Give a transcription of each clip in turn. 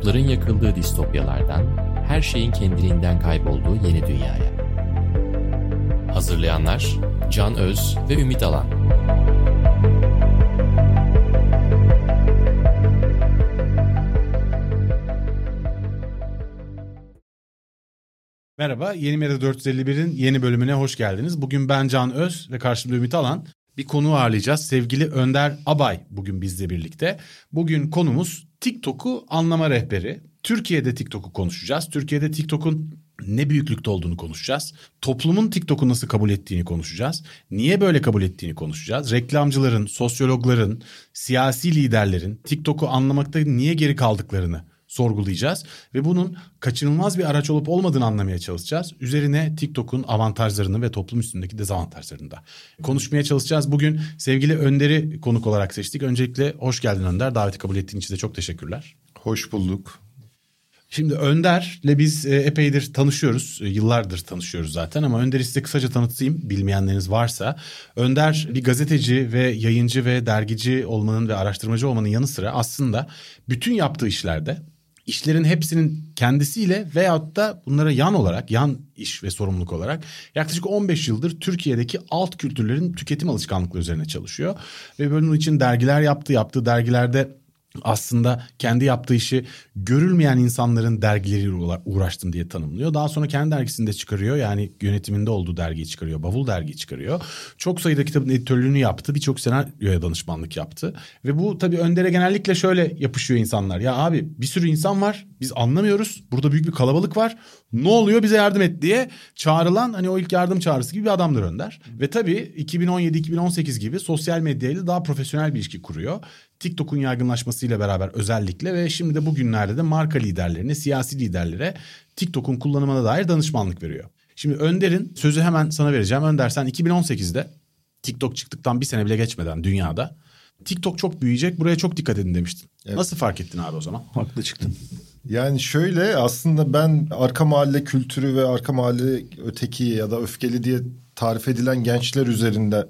Mikropların yakıldığı distopyalardan, her şeyin kendiliğinden kaybolduğu yeni dünyaya. Hazırlayanlar Can Öz ve Ümit Alan. Merhaba, Yeni Medya 451'in yeni bölümüne hoş geldiniz. Bugün ben Can Öz ve karşımda Ümit Alan. Bir konu ağırlayacağız. Sevgili Önder Abay bugün bizle birlikte. Bugün konumuz TikTok'u anlama rehberi. Türkiye'de TikTok'u konuşacağız. Türkiye'de TikTok'un ne büyüklükte olduğunu konuşacağız. Toplumun TikTok'u nasıl kabul ettiğini konuşacağız. Niye böyle kabul ettiğini konuşacağız. Reklamcıların, sosyologların, siyasi liderlerin TikTok'u anlamakta niye geri kaldıklarını sorgulayacağız ve bunun kaçınılmaz bir araç olup olmadığını anlamaya çalışacağız. Üzerine TikTok'un avantajlarını ve toplum üstündeki dezavantajlarını da konuşmaya çalışacağız. Bugün sevgili Önder'i konuk olarak seçtik. Öncelikle hoş geldin Önder. Daveti kabul ettiğin için de çok teşekkürler. Hoş bulduk. Şimdi Önder'le biz e, epeydir tanışıyoruz. E, yıllardır tanışıyoruz zaten ama Önder'i size kısaca tanıtayım bilmeyenleriniz varsa. Önder bir gazeteci ve yayıncı ve dergici olmanın ve araştırmacı olmanın yanı sıra aslında bütün yaptığı işlerde işlerin hepsinin kendisiyle veyahut da bunlara yan olarak, yan iş ve sorumluluk olarak yaklaşık 15 yıldır Türkiye'deki alt kültürlerin tüketim alışkanlıkları üzerine çalışıyor. Ve bunun için dergiler yaptı, yaptığı dergilerde aslında kendi yaptığı işi görülmeyen insanların dergileriyle uğraştım diye tanımlıyor. Daha sonra kendi dergisini de çıkarıyor. Yani yönetiminde olduğu dergiyi çıkarıyor. Bavul dergiyi çıkarıyor. Çok sayıda kitabın editörlüğünü yaptı. Birçok senaryoya danışmanlık yaptı. Ve bu tabii Önder'e genellikle şöyle yapışıyor insanlar. Ya abi bir sürü insan var. Biz anlamıyoruz. Burada büyük bir kalabalık var. Ne oluyor bize yardım et diye çağrılan hani o ilk yardım çağrısı gibi bir adamdır Önder. Ve tabii 2017-2018 gibi sosyal medyayla daha profesyonel bir ilişki kuruyor. TikTok'un yaygınlaşmasıyla beraber özellikle ve şimdi de bugünlerde de marka liderlerine, siyasi liderlere TikTok'un kullanımına dair danışmanlık veriyor. Şimdi Önder'in sözü hemen sana vereceğim. Önder sen 2018'de TikTok çıktıktan bir sene bile geçmeden dünyada TikTok çok büyüyecek buraya çok dikkat edin demiştin. Evet. Nasıl fark ettin abi o zaman? Haklı çıktın. Yani şöyle aslında ben arka mahalle kültürü ve arka mahalle öteki ya da öfkeli diye tarif edilen gençler üzerinde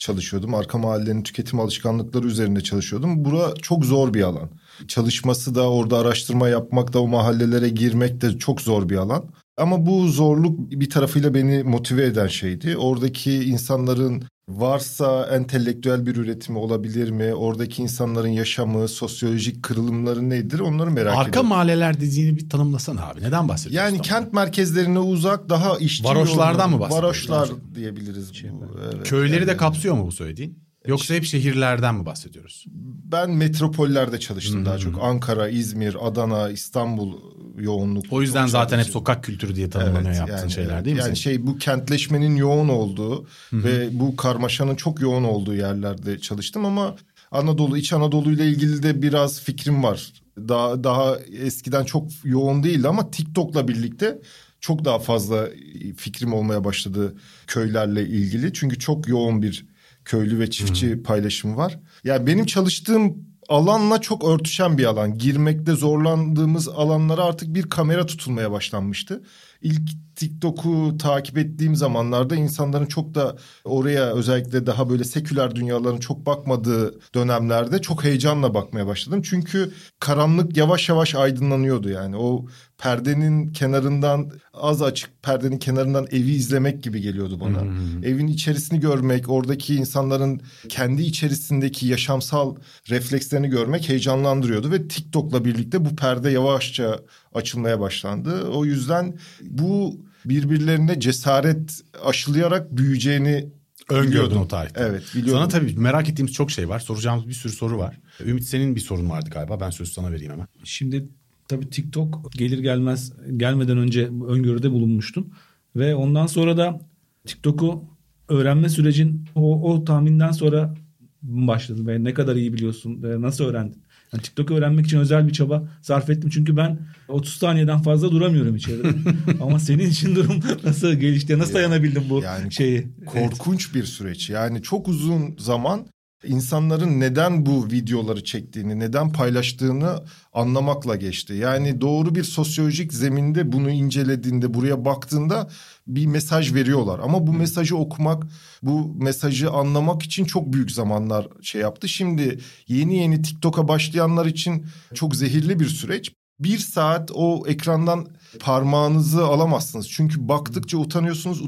çalışıyordum. Arka mahallenin tüketim alışkanlıkları üzerinde çalışıyordum. Bura çok zor bir alan. Çalışması da orada araştırma yapmak da o mahallelere girmek de çok zor bir alan. Ama bu zorluk bir tarafıyla beni motive eden şeydi. Oradaki insanların varsa entelektüel bir üretimi olabilir mi? Oradaki insanların yaşamı, sosyolojik kırılımları nedir? Onları merak ediyorum. Arka mahalleler dediğini bir tanımlasana abi. Neden bahsediyorsun? Yani kent merkezlerine uzak daha işçi Varoşlardan mı bahsediyorsun? Varoşlar diyebiliriz. Şey, bu. Evet, Köyleri yani. de kapsıyor mu bu söylediğin? Yoksa hep şehirlerden mi bahsediyoruz? Ben metropollerde çalıştım hmm. daha çok. Ankara, İzmir, Adana, İstanbul yoğunluk. O yüzden zaten hep sokak kültürü diye tanımlanıyor evet, yaptığın yani, şeyler değil mi? Yani şey bu kentleşmenin yoğun olduğu Hı-hı. ve bu karmaşanın çok yoğun olduğu yerlerde çalıştım ama Anadolu, İç Anadolu ile ilgili de biraz fikrim var. Daha daha eskiden çok yoğun değildi ama TikTok'la birlikte çok daha fazla fikrim olmaya başladı köylerle ilgili. Çünkü çok yoğun bir köylü ve çiftçi hmm. paylaşımı var. Yani benim çalıştığım alanla çok örtüşen bir alan. Girmekte zorlandığımız alanlara artık bir kamera tutulmaya başlanmıştı. İlk TikTok'u takip ettiğim zamanlarda insanların çok da oraya özellikle daha böyle seküler dünyaların çok bakmadığı dönemlerde çok heyecanla bakmaya başladım. Çünkü karanlık yavaş yavaş aydınlanıyordu yani. O perdenin kenarından az açık perdenin kenarından evi izlemek gibi geliyordu bana. Hmm. Evin içerisini görmek, oradaki insanların kendi içerisindeki yaşamsal reflekslerini görmek heyecanlandırıyordu ve TikTok'la birlikte bu perde yavaşça açılmaya başlandı. O yüzden bu birbirlerine cesaret aşılayarak büyüyeceğini Öngördün o tarihte. Evet biliyordum. Sana tabii merak ettiğimiz çok şey var. Soracağımız bir sürü soru var. Ümit senin bir sorun vardı galiba. Ben sözü sana vereyim hemen. Şimdi tabii TikTok gelir gelmez gelmeden önce öngörüde bulunmuştun. Ve ondan sonra da TikTok'u öğrenme sürecin o, o tahminden sonra başladı ve ne kadar iyi biliyorsun nasıl öğrendin? Yani TikTok öğrenmek için özel bir çaba sarf ettim. Çünkü ben 30 saniyeden fazla duramıyorum içeride. Ama senin için durum nasıl gelişti? Nasıl dayanabildin bu yani şeyi? Korkunç evet. bir süreç. Yani çok uzun zaman insanların neden bu videoları çektiğini, neden paylaştığını anlamakla geçti. Yani doğru bir sosyolojik zeminde bunu incelediğinde, buraya baktığında bir mesaj veriyorlar. Ama bu mesajı okumak, bu mesajı anlamak için çok büyük zamanlar şey yaptı. Şimdi yeni yeni TikTok'a başlayanlar için çok zehirli bir süreç. bir saat o ekrandan parmağınızı alamazsınız. Çünkü baktıkça utanıyorsunuz.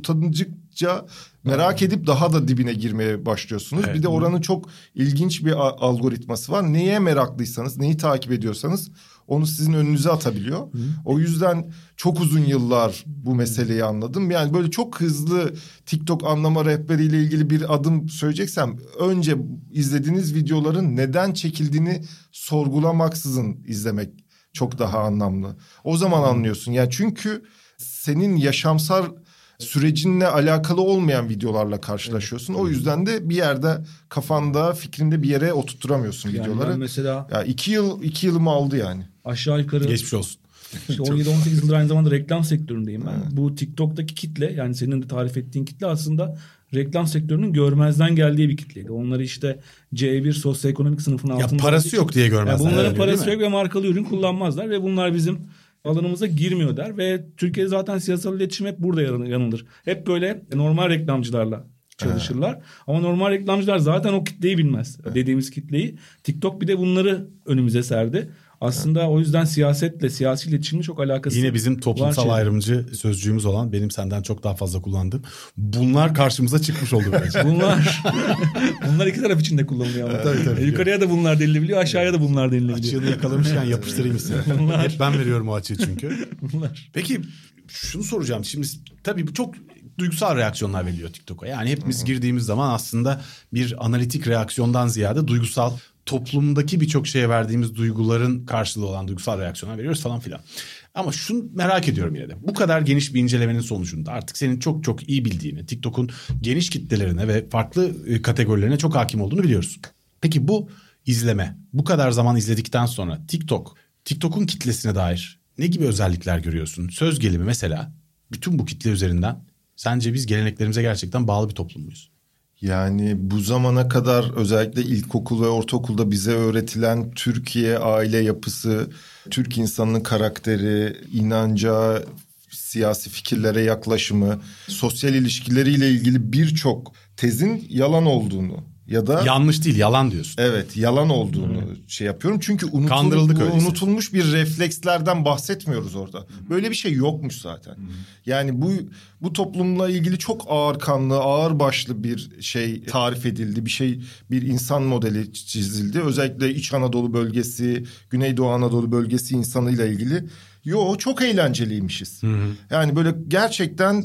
Utanıcıkça merak edip daha da dibine girmeye başlıyorsunuz. Evet. Bir de oranın çok ilginç bir algoritması var. Neye meraklıysanız, neyi takip ediyorsanız onu sizin önünüze atabiliyor. O yüzden çok uzun yıllar bu meseleyi anladım. Yani böyle çok hızlı TikTok anlama rehberiyle ilgili bir adım söyleyeceksem önce izlediğiniz videoların neden çekildiğini sorgulamaksızın izlemek çok daha anlamlı. O zaman anlıyorsun. Yani çünkü senin yaşamsal sürecinle alakalı olmayan videolarla karşılaşıyorsun. O yüzden de bir yerde kafanda, fikrinde bir yere oturtturamıyorsun Yani videoları. mesela Ya iki yıl iki yılımı aldı yani. aşağı yukarı Geçmiş olsun. işte 17-18 yıldır aynı zamanda reklam sektöründeyim ben. Bu TikTok'taki kitle yani senin de tarif ettiğin kitle aslında reklam sektörünün görmezden geldiği bir kitleydi. Onları işte C1 sosyoekonomik sınıfın Ya altında. parası yok diye Yani görmezler. bunların parası yok ve markalı ürün kullanmazlar ve bunlar bizim alanımıza girmiyor der ve Türkiye zaten siyasal iletişim hep burada yan- yanılır. Hep böyle normal reklamcılarla çalışırlar. Ama normal reklamcılar zaten o kitleyi bilmez. Dediğimiz kitleyi. TikTok bir de bunları önümüze serdi. Aslında o yüzden siyasetle, siyasi iletişimin çok alakası Yine bizim toplumsal şey. ayrımcı sözcüğümüz olan benim senden çok daha fazla kullandığım. Bunlar karşımıza çıkmış oldu bence. Bunlar bunlar iki taraf için de kullanılıyor ama. Tabii, tabii. E, Yukarıya da bunlar denilebiliyor, aşağıya da bunlar denilebiliyor. Açığını yakalamışken yapıştırayım size. Hep ben veriyorum o açığı çünkü. Bunlar. Peki şunu soracağım. Şimdi tabii bu çok duygusal reaksiyonlar veriliyor TikTok'a. Yani hepimiz girdiğimiz zaman aslında bir analitik reaksiyondan ziyade duygusal toplumdaki birçok şeye verdiğimiz duyguların karşılığı olan duygusal reaksiyonlar veriyoruz falan filan. Ama şunu merak ediyorum yine de. Bu kadar geniş bir incelemenin sonucunda artık senin çok çok iyi bildiğini, TikTok'un geniş kitlelerine ve farklı e, kategorilerine çok hakim olduğunu biliyoruz. Peki bu izleme, bu kadar zaman izledikten sonra TikTok, TikTok'un kitlesine dair ne gibi özellikler görüyorsun? Söz gelimi mesela bütün bu kitle üzerinden sence biz geleneklerimize gerçekten bağlı bir toplum muyuz? Yani bu zamana kadar özellikle ilkokul ve ortaokulda bize öğretilen Türkiye aile yapısı, Türk insanının karakteri, inanca, siyasi fikirlere yaklaşımı, sosyal ilişkileriyle ilgili birçok tezin yalan olduğunu ya da Yanlış değil, yalan diyorsun. Evet yalan olduğunu şey yapıyorum. Çünkü unutul- Kandırıldık bu öyleyse. unutulmuş bir reflekslerden bahsetmiyoruz orada. Böyle bir şey yokmuş zaten. Yani bu bu toplumla ilgili çok ağır kanlı, ağır başlı bir şey tarif edildi. Bir şey bir insan modeli çizildi. Özellikle İç Anadolu bölgesi, Güneydoğu Anadolu bölgesi insanıyla ilgili. Yo çok eğlenceliymişiz. Yani böyle gerçekten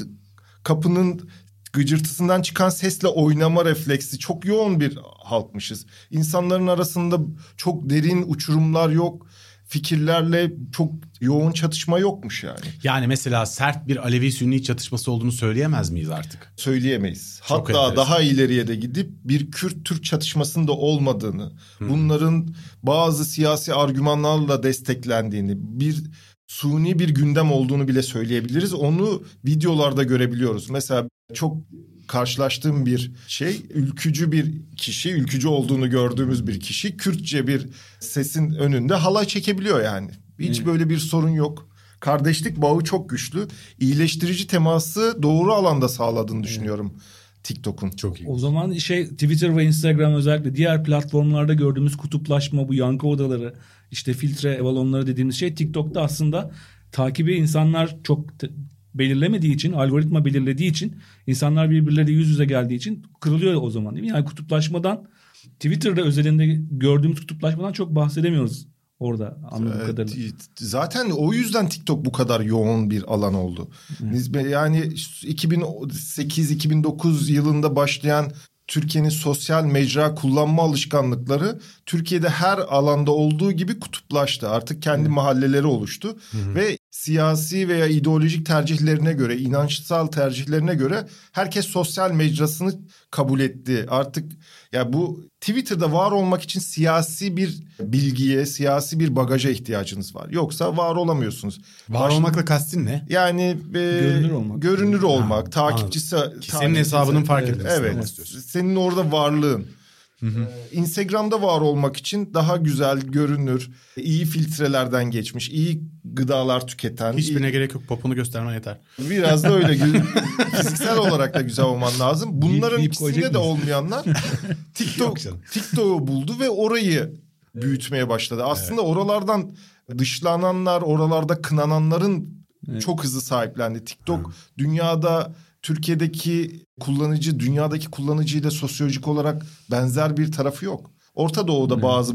kapının gıcırtısından çıkan sesle oynama refleksi çok yoğun bir halkmışız. İnsanların arasında çok derin uçurumlar yok. Fikirlerle çok yoğun çatışma yokmuş yani. Yani mesela sert bir Alevi-Sünni çatışması olduğunu söyleyemez miyiz artık? Söyleyemeyiz. Çok Hatta enteresan. daha ileriye de gidip bir Kürt-Türk çatışmasında olmadığını, bunların bazı siyasi argümanlarla desteklendiğini, bir suni bir gündem olduğunu bile söyleyebiliriz. Onu videolarda görebiliyoruz. Mesela çok karşılaştığım bir şey ülkücü bir kişi, ülkücü olduğunu gördüğümüz bir kişi Kürtçe bir sesin önünde halay çekebiliyor yani. Hiç böyle bir sorun yok. Kardeşlik bağı çok güçlü. İyileştirici teması doğru alanda sağladığını düşünüyorum TikTok'un. Çok iyi. O zaman şey Twitter ve Instagram özellikle diğer platformlarda gördüğümüz kutuplaşma bu yankı odaları işte filtre evalonları dediğimiz şey TikTok'ta aslında takibi insanlar çok belirlemediği için algoritma belirlediği için insanlar birbirleri yüz yüze geldiği için kırılıyor o zaman değil mi? Yani kutuplaşmadan Twitter'da özelinde gördüğümüz kutuplaşmadan çok bahsedemiyoruz orada anladığım Evet, kadarıyla. Zaten o yüzden TikTok bu kadar yoğun bir alan oldu. Nisbe- Yani 2008-2009 yılında başlayan Türkiye'nin sosyal mecra kullanma alışkanlıkları Türkiye'de her alanda olduğu gibi kutuplaştı. Artık kendi mahalleleri oluştu ve siyasi veya ideolojik tercihlerine göre, inançsal tercihlerine göre herkes sosyal mecrasını kabul etti. Artık ya bu Twitter'da var olmak için siyasi bir bilgiye, siyasi bir bagaja ihtiyacınız var. Yoksa var olamıyorsunuz. Var Baş- olmakla kastın ne? yani e, Görünür olmak. Görünür olmak, Ha, takipçisi. Ki senin takipçisi- hesabının fark edilmesini Evet. Senin orada varlığın. Ee, Instagram'da var olmak için daha güzel, görünür, iyi filtrelerden geçmiş, iyi gıdalar tüketen. Hiçbirine iyi- gerek yok. Poponu göstermen yeter. Biraz da öyle fiziksel olarak da güzel olman lazım. Bunların bip ikisinde de olmayanlar TikTok. TikTok'u buldu ve orayı büyütmeye başladı. Aslında oralardan dışlananlar, oralarda kınananların evet. çok hızlı sahiplendi. TikTok evet. dünyada Türkiye'deki kullanıcı, dünyadaki kullanıcıyla sosyolojik olarak benzer bir tarafı yok. Orta Doğu'da evet. bazı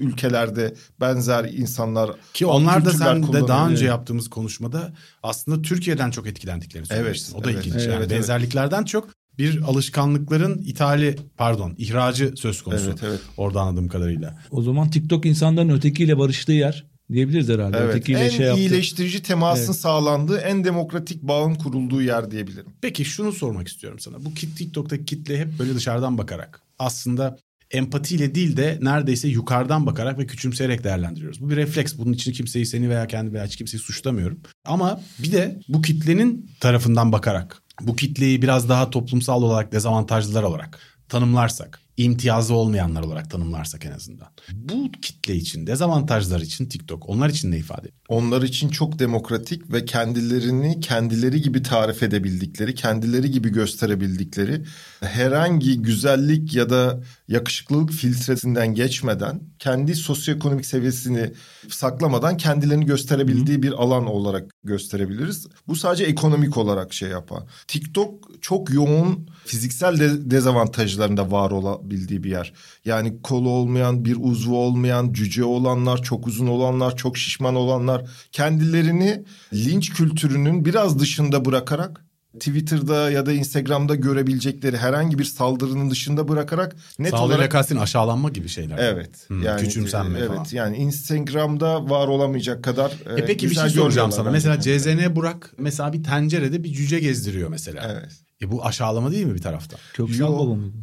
ülkelerde benzer insanlar ki onlar da sen de daha önce yaptığımız konuşmada aslında Türkiye'den çok etkilendiklerini söylemiştin. Evet, o da evet, ilginç. Evet, yani evet, benzerliklerden evet. çok bir alışkanlıkların ithali pardon ihracı söz konusu. Evet, evet. Orada anladığım kadarıyla. O zaman TikTok insanların ötekiyle barıştığı yer diyebiliriz herhalde. Evet, Ötekiyle en şey iyileştirici temasın evet. sağlandığı, en demokratik bağın kurulduğu yer diyebilirim. Peki şunu sormak istiyorum sana. Bu TikTok'taki kitle hep böyle dışarıdan bakarak aslında empatiyle değil de neredeyse yukarıdan bakarak ve küçümseyerek değerlendiriyoruz. Bu bir refleks. Bunun için kimseyi seni veya kendi veya hiç kimseyi suçlamıyorum. Ama bir de bu kitlenin tarafından bakarak bu kitleyi biraz daha toplumsal olarak dezavantajlılar olarak tanımlarsak imtiyazı olmayanlar olarak tanımlarsak en azından. Bu kitle için, dezavantajlar için TikTok onlar için ne ifade ediyor? Onlar için çok demokratik ve kendilerini kendileri gibi tarif edebildikleri, kendileri gibi gösterebildikleri, herhangi güzellik ya da yakışıklılık filtresinden geçmeden, kendi sosyoekonomik seviyesini saklamadan kendilerini gösterebildiği Hı. bir alan olarak gösterebiliriz. Bu sadece ekonomik olarak şey yapan. TikTok çok yoğun fiziksel de dezavantajlarında var olabildiği bir yer. Yani kolu olmayan, bir uzvu olmayan, cüce olanlar, çok uzun olanlar, çok şişman olanlar kendilerini linç kültürünün biraz dışında bırakarak Twitter'da ya da Instagram'da görebilecekleri herhangi bir saldırının dışında bırakarak net Saldırıyla olarak kastın aşağılanma gibi şeyler. Evet. Hmm, yani küçümsenme evet, falan. Yani Instagram'da var olamayacak kadar e, e peki bir şey soracağım sana. Mesela CZN Burak mesela bir tencerede bir cüce gezdiriyor mesela. Evet. E bu aşağılama değil mi bir taraftan? Köksal baba mıydı?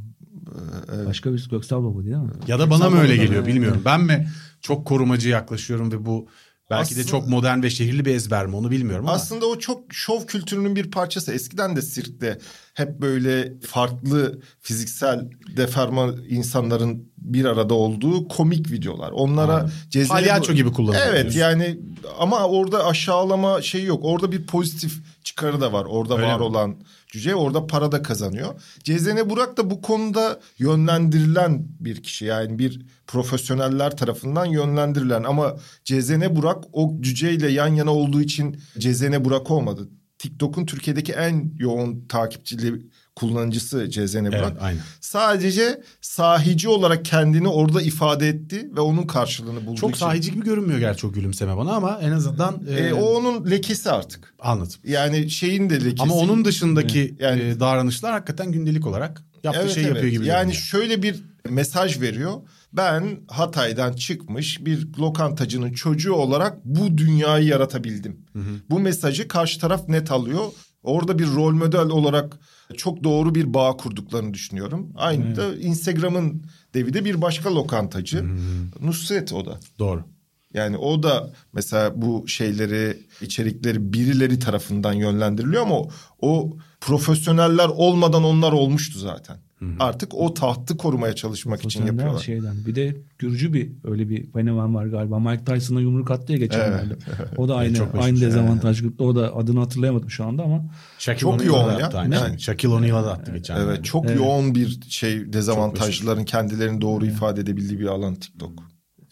Evet. Başka bir Köksal baba değil mi? Ya da bana mı öyle geliyor bilmiyorum. Ben mi çok korumacı yaklaşıyorum ve bu Belki aslında, de çok modern ve şehirli bir ezber mi onu bilmiyorum ama. Aslında o çok şov kültürünün bir parçası. Eskiden de sirkte hep böyle farklı fiziksel deforma insanların bir arada olduğu komik videolar. Onlara cezene... Palyaço gibi kullanılıyor. Evet yani ama orada aşağılama şey yok. Orada bir pozitif çıkarı da var. Orada Öyle var mi? olan cüce orada para da kazanıyor. Cezene Burak da bu konuda yönlendirilen bir kişi. Yani bir profesyoneller tarafından yönlendirilen ama Cezene Burak o cüceyle yan yana olduğu için Cezene Burak olmadı. TikTok'un Türkiye'deki en yoğun takipçili kullanıcısı Cezene Burak. Evet, aynen. Sadece sahici olarak kendini orada ifade etti ve onun karşılığını buldu. Çok için. sahici gibi görünmüyor gerçi o gülümseme bana ama en azından... E, e, o onun lekesi artık. Anladım. Yani şeyin de lekesi. Ama onun dışındaki yani, e, davranışlar hakikaten gündelik olarak yaptığı evet, şey evet. yapıyor gibi. Yani görünüyor. şöyle bir mesaj veriyor. Ben Hatay'dan çıkmış bir lokantacının çocuğu olarak bu dünyayı yaratabildim. Hı hı. Bu mesajı karşı taraf net alıyor. Orada bir rol model olarak çok doğru bir bağ kurduklarını düşünüyorum. Aynı evet. da Instagram'ın devi de bir başka lokantacı. Hmm. Nusret o da. Doğru. Yani o da mesela bu şeyleri, içerikleri birileri tarafından yönlendiriliyor ama o, o profesyoneller olmadan onlar olmuştu zaten. Hı-hı. Artık o tahtı korumaya çalışmak için yapıyorlar. Şeyden. Bir de Gürcü bir öyle bir fenomen var galiba. Mike Tyson'a yumruk attı ya geçenlerde. Evet. O da aynı çok aynı dezavantaj grupta. O da adını hatırlayamadım şu anda ama. Shaquille çok yoğun ya. Attı, yani. Shaquille O'Neal'a da attı evet. geçen. Evet çok evet. yoğun bir şey dezavantajlıların kendilerini doğru evet. ifade edebildiği bir alan TikTok.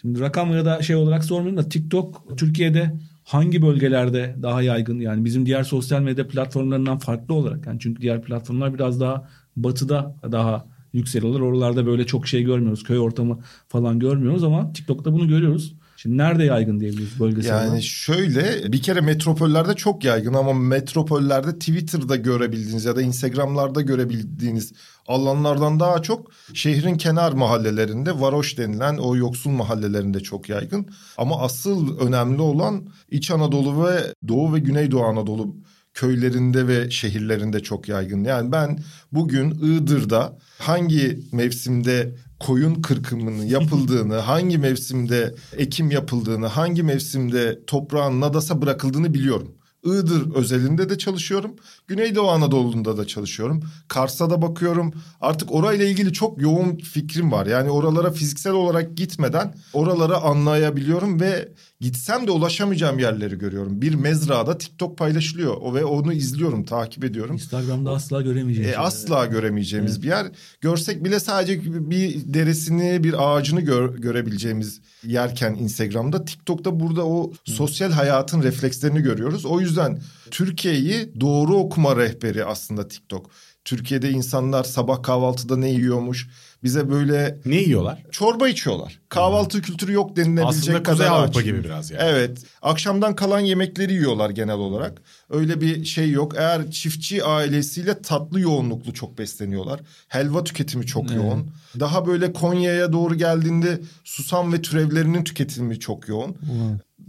Şimdi rakam ya da şey olarak sormuyorum da TikTok Türkiye'de hangi bölgelerde daha yaygın yani bizim diğer sosyal medya platformlarından farklı olarak yani çünkü diğer platformlar biraz daha batıda daha yükseliyorlar. Oralarda böyle çok şey görmüyoruz. Köy ortamı falan görmüyoruz ama TikTok'ta bunu görüyoruz. Şimdi nerede yaygın diyebiliriz bölgesel Yani olarak? şöyle bir kere metropollerde çok yaygın ama metropollerde Twitter'da görebildiğiniz ya da Instagram'larda görebildiğiniz alanlardan daha çok şehrin kenar mahallelerinde varoş denilen o yoksul mahallelerinde çok yaygın. Ama asıl önemli olan İç Anadolu ve Doğu ve Güneydoğu Anadolu köylerinde ve şehirlerinde çok yaygın. Yani ben bugün Iğdır'da hangi mevsimde koyun kırkımının yapıldığını, hangi mevsimde ekim yapıldığını, hangi mevsimde toprağın nadasa bırakıldığını biliyorum. Iğdır özelinde de çalışıyorum. Güneydoğu Anadolu'nda da çalışıyorum. Kars'a da bakıyorum. Artık orayla ilgili çok yoğun fikrim var. Yani oralara fiziksel olarak gitmeden oraları anlayabiliyorum ve gitsem de ulaşamayacağım yerleri görüyorum. Bir mezrada TikTok paylaşılıyor o ve onu izliyorum, takip ediyorum. Instagram'da asla göremeyeceğim. E, asla göremeyeceğimiz bir yer. Görsek bile sadece bir deresini, bir ağacını gör, görebileceğimiz yerken Instagram'da, TikTok'ta burada o sosyal hayatın reflekslerini görüyoruz. O yüzden Türkiye'yi doğru okuma rehberi aslında TikTok. Türkiye'de insanlar sabah kahvaltıda ne yiyormuş? Bize böyle Ne yiyorlar? çorba içiyorlar. Kahvaltı kültürü yok denilebilecek Aslında kadar Kuzey Avrupa aç. gibi biraz yani. Evet. Akşamdan kalan yemekleri yiyorlar genel olarak. Öyle bir şey yok. Eğer çiftçi ailesiyle tatlı yoğunluklu çok besleniyorlar. Helva tüketimi çok yoğun. Daha böyle Konya'ya doğru geldiğinde susam ve türevlerinin tüketimi çok yoğun.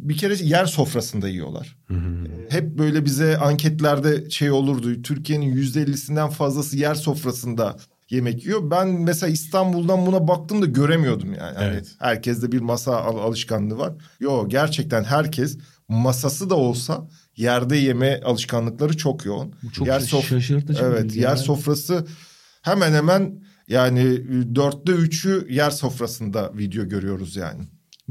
Bir kere yer sofrasında yiyorlar. Hep böyle bize anketlerde şey olurdu. Türkiye'nin yüzde ellisinden fazlası yer sofrasında yemek yiyor. Ben mesela İstanbul'dan buna baktım da göremiyordum yani. Hani Evet. herkeste bir masa al- alışkanlığı var. Yo gerçekten herkes masası da olsa yerde yeme alışkanlıkları çok yoğun. Bu çok yer şaş- şaşırtıcı Evet yer ya. sofrası hemen hemen yani dörtte üçü yer sofrasında video görüyoruz yani.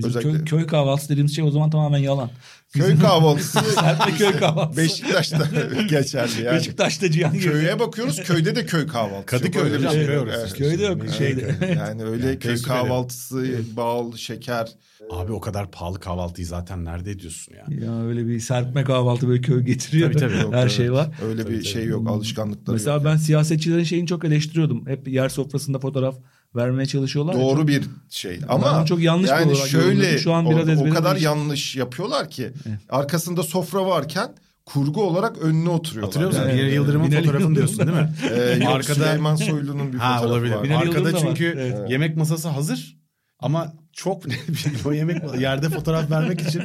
Bizim Özellikle köy, köy kahvaltısı dediğimiz şey o zaman tamamen yalan. köy kahvaltısı Serpme köy kahvaltısı. Beşiktaş'ta geçerli yani. Beşiktaş'ta Cihan gibi. Köye bakıyoruz köyde de köy kahvaltısı. Kadıköy Böyle bir şey yok. Evet. Köyde yok Evet. şeyde. Yani öyle Yani köy kahvaltısı, bal, şeker. Abi o kadar pahalı kahvaltıyı zaten nerede ediyorsun ya? Ya öyle bir serpme kahvaltı böyle köy getiriyor. Tabii, tabii. Her Yok, evet. şey var. Öyle bir şey yok alışkanlıkları. Mesela yok. ben siyasetçilerin şeyini çok eleştiriyordum. Hep yer sofrasında fotoğraf vermeye çalışıyorlar. Doğru bir şey. Ama çok yanlış bir yani olarak şöyle yorumladım. Şu an biraz o, o kadar değişti. yanlış yapıyorlar ki arkasında sofra varken kurgu olarak önüne oturuyorlar. Hatırlıyor musun? Yani, Binali Yıldırım'ın Binali fotoğrafını diyorsun değil mi? e, yok, Arkada- Süleyman Soylu'nun bir ha fotoğrafı olabilir. var. Binali Arkada çünkü Evet. yemek masası hazır ama çok o yemek yerde fotoğraf vermek için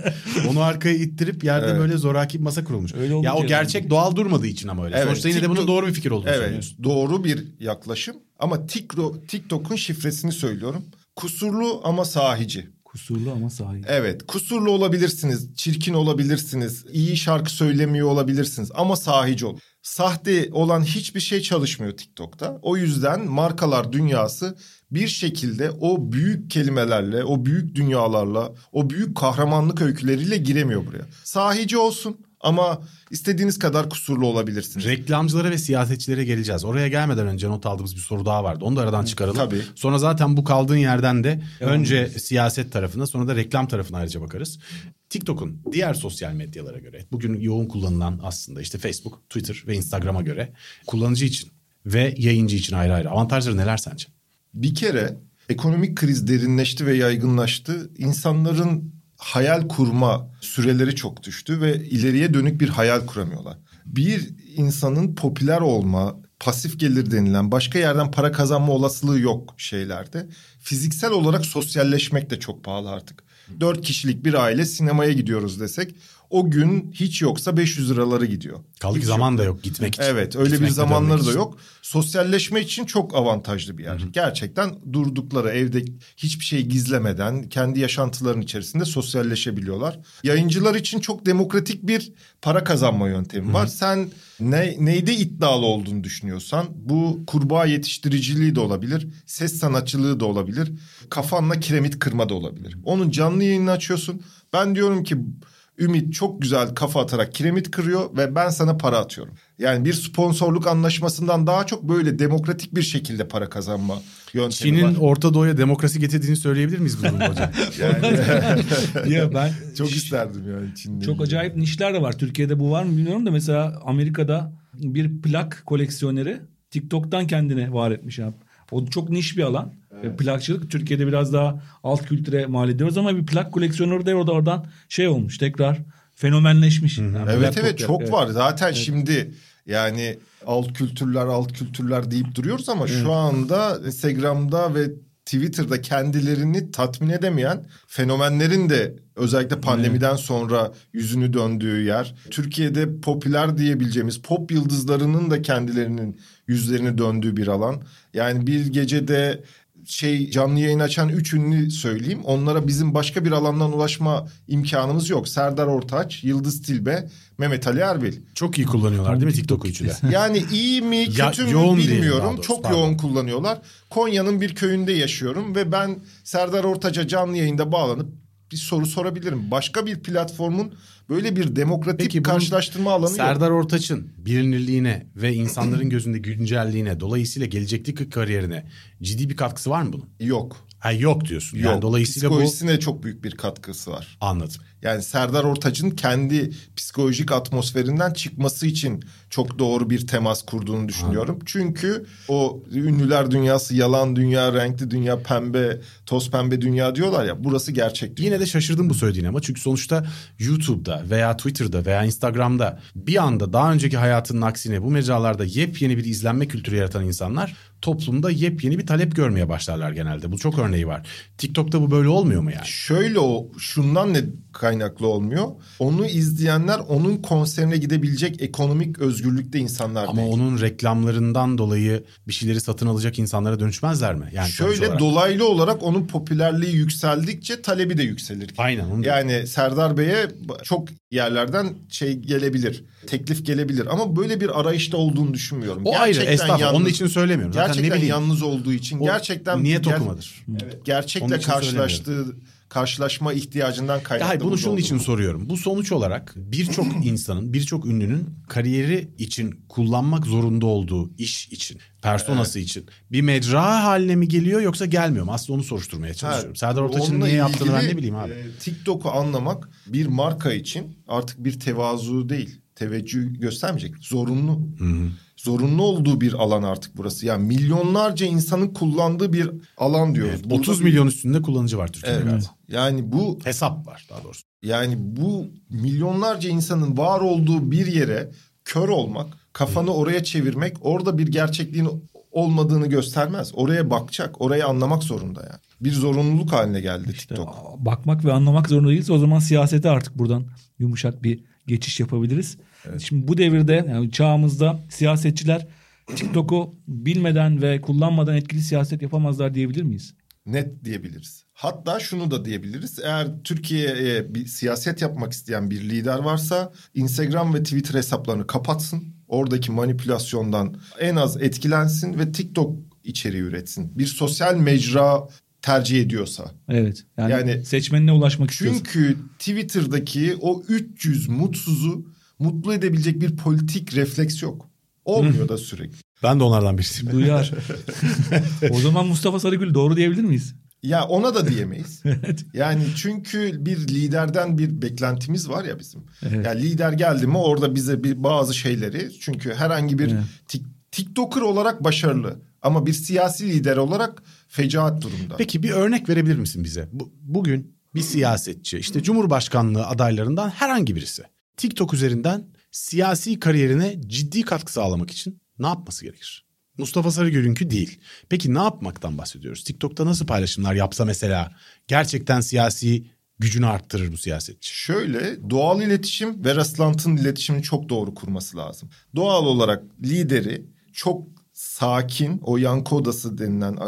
onu arkaya ittirip yerde Evet. böyle zoraki bir masa kurulmuş. Öyle ya o yani. gerçek doğal durmadığı için ama öyle. Evet, Sonuçta yine de bunun doğru bir fikir olduğunu Evet söylüyorsun. doğru bir yaklaşım ama TikTok, TikTok'un şifresini söylüyorum. Kusurlu ama sahici. Kusurlu ama sahi. Evet kusurlu olabilirsiniz, çirkin olabilirsiniz, iyi şarkı söylemiyor olabilirsiniz ama sahici olun. Sahte olan hiçbir şey çalışmıyor TikTok'ta. O yüzden markalar dünyası bir şekilde o büyük kelimelerle, o büyük dünyalarla, o büyük kahramanlık öyküleriyle giremiyor buraya. Sahici olsun ama istediğiniz kadar kusurlu olabilirsiniz. Reklamcılara ve siyasetçilere geleceğiz. Oraya gelmeden önce not aldığımız bir soru daha vardı. Onu da aradan çıkaralım. Tabii. Sonra zaten bu kaldığın yerden de önce siyaset tarafına sonra da reklam tarafına ayrıca bakarız. TikTok'un diğer sosyal medyalara göre bugün yoğun kullanılan aslında işte Facebook, Twitter ve Instagram'a göre kullanıcı için ve yayıncı için ayrı ayrı avantajları neler sence? Bir kere ekonomik kriz derinleşti ve yaygınlaştı. İnsanların hayal kurma süreleri çok düştü ve ileriye dönük bir hayal kuramıyorlar. Bir insanın popüler olma, pasif gelir denilen başka yerden para kazanma olasılığı yok şeylerde. Fiziksel olarak sosyalleşmek de çok pahalı artık. Dört kişilik bir aile sinemaya gidiyoruz desek o gün hiç yoksa 500 liraları gidiyor. Kaldı ki zaman yok. da yok gitmek için. Evet öyle Gitmek bir zamanları da yok. Sosyalleşme için çok avantajlı bir yer. Gerçekten durdukları evde hiçbir şey gizlemeden kendi yaşantıların içerisinde sosyalleşebiliyorlar. Yayıncılar için çok demokratik bir para kazanma yöntemi var. Sen ne, neyde iddialı olduğunu düşünüyorsan bu kurbağa yetiştiriciliği de olabilir. Ses sanatçılığı da olabilir. Kafanla kiremit kırma da olabilir. Onun canlı yayınını açıyorsun. Ben diyorum ki Ümit çok güzel kafa atarak kiremit kırıyor ve ben sana para atıyorum. Yani bir sponsorluk anlaşmasından daha çok böyle demokratik bir şekilde para kazanma yöntemi Çin'in var. Orta Doğu'ya demokrasi getirdiğini söyleyebilir miyiz bu durumda hocam? ya ben Çok isterdim yani Çin'de. Çok acayip nişler de var. Türkiye'de bu var mı bilmiyorum da mesela Amerika'da bir plak koleksiyoneri TikTok'tan kendini var etmiş abi. O çok niş bir alan. Ve Plakçılık Türkiye'de biraz daha alt kültüre mal ediyoruz ama bir plak koleksiyoneri de orada oradan şey olmuş tekrar fenomenleşmiş. Yani Evet evet çok Evet. var. Zaten şimdi yani alt kültürler alt kültürler deyip duruyoruz ama şu anda Instagram'da ve Twitter'da kendilerini tatmin edemeyen fenomenlerin de özellikle pandemiden sonra yüzünü döndüğü yer. Türkiye'de popüler diyebileceğimiz pop yıldızlarının da kendilerinin yüzlerini döndüğü bir alan. Yani bir gecede şey canlı yayın açan üç ünlü söyleyeyim. Onlara bizim başka bir alandan ulaşma imkanımız yok. Serdar Ortaç, Yıldız Tilbe, Mehmet Ali Erbil. Çok iyi kullanıyorlar değil mi TikTok TikTok'u üçü de? Yani iyi mi Ya- kötü mü yoğun bilmiyorum. doğrusu, Çok pardon. yoğun kullanıyorlar. Konya'nın bir köyünde yaşıyorum ve ben Serdar Ortaç'a canlı yayında bağlanıp bir soru sorabilirim. Başka bir platformun böyle bir demokratik Peki karşılaştırma alanı yok. Serdar Ortaç'ın bilinirliğine ve insanların gözünde güncelliğine dolayısıyla gelecekteki kariyerine ciddi bir katkısı var mı bunun? Yok. Ha yok diyorsun. Yani Yok. dolayısıyla bu Psikolojisine çok büyük bir katkısı var. anladım. Yani Serdar Ortaç'ın kendi psikolojik atmosferinden çıkması için çok doğru bir temas kurduğunu düşünüyorum. Çünkü o ünlüler dünyası, yalan dünya, renkli dünya, pembe, toz pembe dünya diyorlar ya. Burası gerçek dünya. Yine de şaşırdım bu söylediğine ama çünkü sonuçta YouTube'da veya Twitter'da veya Instagram'da bir anda daha önceki hayatının aksine bu mecralarda yepyeni bir izlenme kültürü yaratan insanlar toplumda yepyeni bir talep görmeye başlarlar genelde. Bu çok örneği var. TikTok'ta bu böyle olmuyor mu yani? Şöyle o şundan ne kaynaklı olmuyor. Onu izleyenler onun konserine gidebilecek ekonomik özgürlükte insanlar Ama değil. onun reklamlarından dolayı bir şeyleri satın alacak insanlara dönüşmezler mi? Yani Şöyle olarak. dolaylı olarak onun popülerliği yükseldikçe talebi de yükselir. Aynen onu. Yani Serdar Bey'e çok yerlerden şey gelebilir. Teklif gelebilir ama böyle bir arayışta olduğunu düşünmüyorum. O ayrı Gerçekten onun yalnız- için söylemiyorum. Zaten Gerçekten ne bileyim. yalnız olduğu için O gerçekten niyet ger- okumadır. Evet, Onun gerçekle karşılaştığı karşılaşma ihtiyacından Ya kaynaklı. hayır bunu şunun olduğunu. için soruyorum. Bu sonuç olarak birçok insanın, birçok ünlünün kariyeri için kullanmak zorunda olduğu iş için, personası için bir mecra haline mi geliyor yoksa gelmiyor mu? Aslında onu soruşturmaya çalışıyorum. Ha, Serdar Ortaç'ın niye yaptığını ben ne bileyim abi. e, TikTok'u anlamak bir marka için artık bir tevazu değil. Teveccüh göstermeyecek. Zorunlu. Zorunlu olduğu bir alan artık burası. Yani milyonlarca insanın kullandığı bir alan diyoruz. Evet, Burada 30 bir- milyon üstünde kullanıcı var Türkiye'de Evet. galiba. Yani bu Hesap var daha doğrusu. yani bu milyonlarca insanın var olduğu bir yere kör olmak, kafanı oraya çevirmek orada bir gerçekliğin olmadığını göstermez. Oraya bakacak, orayı anlamak zorunda yani. Bir zorunluluk haline geldi TikTok. bakmak ve anlamak zorunda değiliz. O zaman siyasete artık buradan yumuşak bir geçiş yapabiliriz. Şimdi bu devirde yani çağımızda siyasetçiler TikTok'u bilmeden ve kullanmadan etkili siyaset yapamazlar diyebilir miyiz? Net diyebiliriz. Hatta şunu da diyebiliriz. Eğer Türkiye'ye bir siyaset yapmak isteyen bir lider varsa Instagram ve Twitter hesaplarını kapatsın. Oradaki manipülasyondan en az etkilensin ve TikTok içeriği üretsin. Bir sosyal mecra tercih ediyorsa. Evet. Yani, Yani- seçmenine ulaşmak istiyorsun. Çünkü Twitter'daki o 300 mutsuzu mutlu edebilecek bir politik refleks yok. Olmuyor da sürekli. Ben de onlardan birisiyim. Duyar. o zaman Mustafa Sarıgül doğru diyebilir miyiz? Ya ona da diyemeyiz. Yani çünkü bir liderden bir beklentimiz var ya bizim. Evet. Yani lider geldi mi orada bize bir bazı şeyleri çünkü herhangi bir Evet. tik- TikToker olarak başarılı ama bir siyasi lider olarak fecaat durumda. Peki bir örnek verebilir misin bize? Bu, bugün bir siyasetçi işte Cumhurbaşkanlığı adaylarından herhangi birisi TikTok üzerinden siyasi kariyerine ciddi katkı sağlamak için ne yapması gerekir? Mustafa Sarıgül'ünkü değil. Peki ne yapmaktan bahsediyoruz? TikTok'ta nasıl paylaşımlar yapsa mesela gerçekten siyasi gücünü arttırır bu siyasetçi? Şöyle doğal iletişim ve rastlantının iletişimini çok doğru kurması lazım. Doğal olarak lideri çok sakin o yankı odası denilen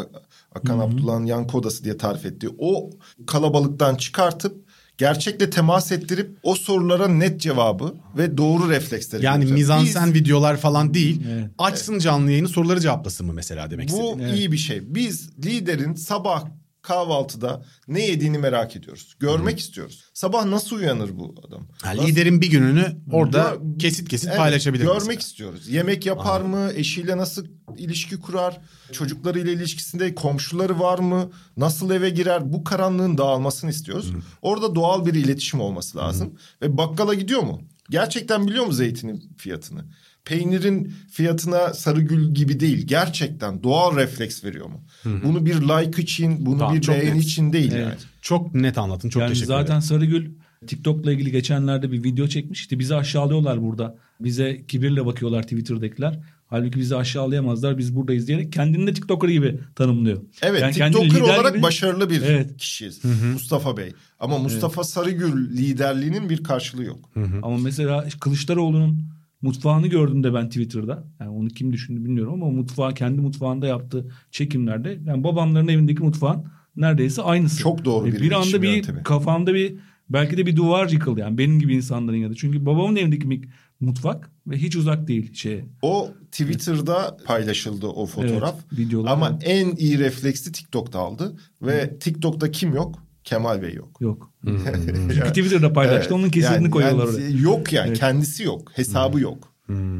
Akan Abdullah'ın yankı odası diye tarif ettiği o kalabalıktan çıkartıp gerçekle temas ettirip o sorulara net cevabı ve doğru refleksleri Yani bulacak. mizansen videolar falan değil. Evet. Açsın canlı yayını soruları cevaplasın mı mesela demek Bu istediğin? iyi bir şey. Biz liderin sabah kahvaltıda ne yediğini merak ediyoruz. Görmek istiyoruz. Sabah nasıl uyanır bu adam? Ha, Nasıl- liderin bir gününü orada Gör- kesit kesit Evet, paylaşabilir. Görmek mesela. istiyoruz. Yemek yapar mı? Eşiyle nasıl ilişki kurar? Çocuklarıyla ilişkisinde komşuları var mı? Nasıl eve girer? Bu karanlığın dağılmasını istiyoruz. Orada doğal bir iletişim olması lazım. Ve bakkala gidiyor mu? Gerçekten biliyor mu zeytinin fiyatını? Peynirin fiyatına sarıgül gibi değil. Gerçekten doğal refleks veriyor mu? Bunu bir like için, bunu Tamam, bir çok beğeni net. için değil Evet. yani. Çok net anlatın. Çok yani teşekkür zaten ederim. Sarıgül TikTok'la ilgili geçenlerde bir video çekmiş. İşte bizi aşağılıyorlar burada. Bize kibirle bakıyorlar Twitter'dakiler. Halbuki bizi aşağılayamazlar. Biz buradayız diyerek kendini de TikToker gibi tanımlıyor. Evet Yani TikToker olarak gibi- başarılı bir Evet. kişiyiz. Mustafa Bey. Ama Mustafa Sarıgül liderliğinin bir karşılığı yok. Ama mesela Kılıçdaroğlu'nun mutfağını gördüm de ben Twitter'da. Yani onu kim düşündü bilmiyorum ama mutfağı kendi mutfağında yaptığı çekimlerde yani babamların evindeki mutfağın neredeyse aynısı. Çok doğru bir bir anda bir yöntemi. kafamda bir belki de bir duvar yıkıldı yani benim gibi insanların yanında. Çünkü babamın evindeki mutfak ve hiç uzak değil şeye. O Twitter'da paylaşıldı o fotoğraf. Evet, videolar, Ama en iyi refleksi TikTok'ta aldı. Ve TikTok'ta kim yok? Kemal Bey yok. Yok. Çünkü Twitter'da paylaştı. Evet, Onun kesitini yani- koyuyorlar yani oraya. Yok yani Evet. kendisi yok. Hesabı yok.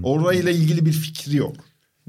Orayla ilgili bir fikri yok.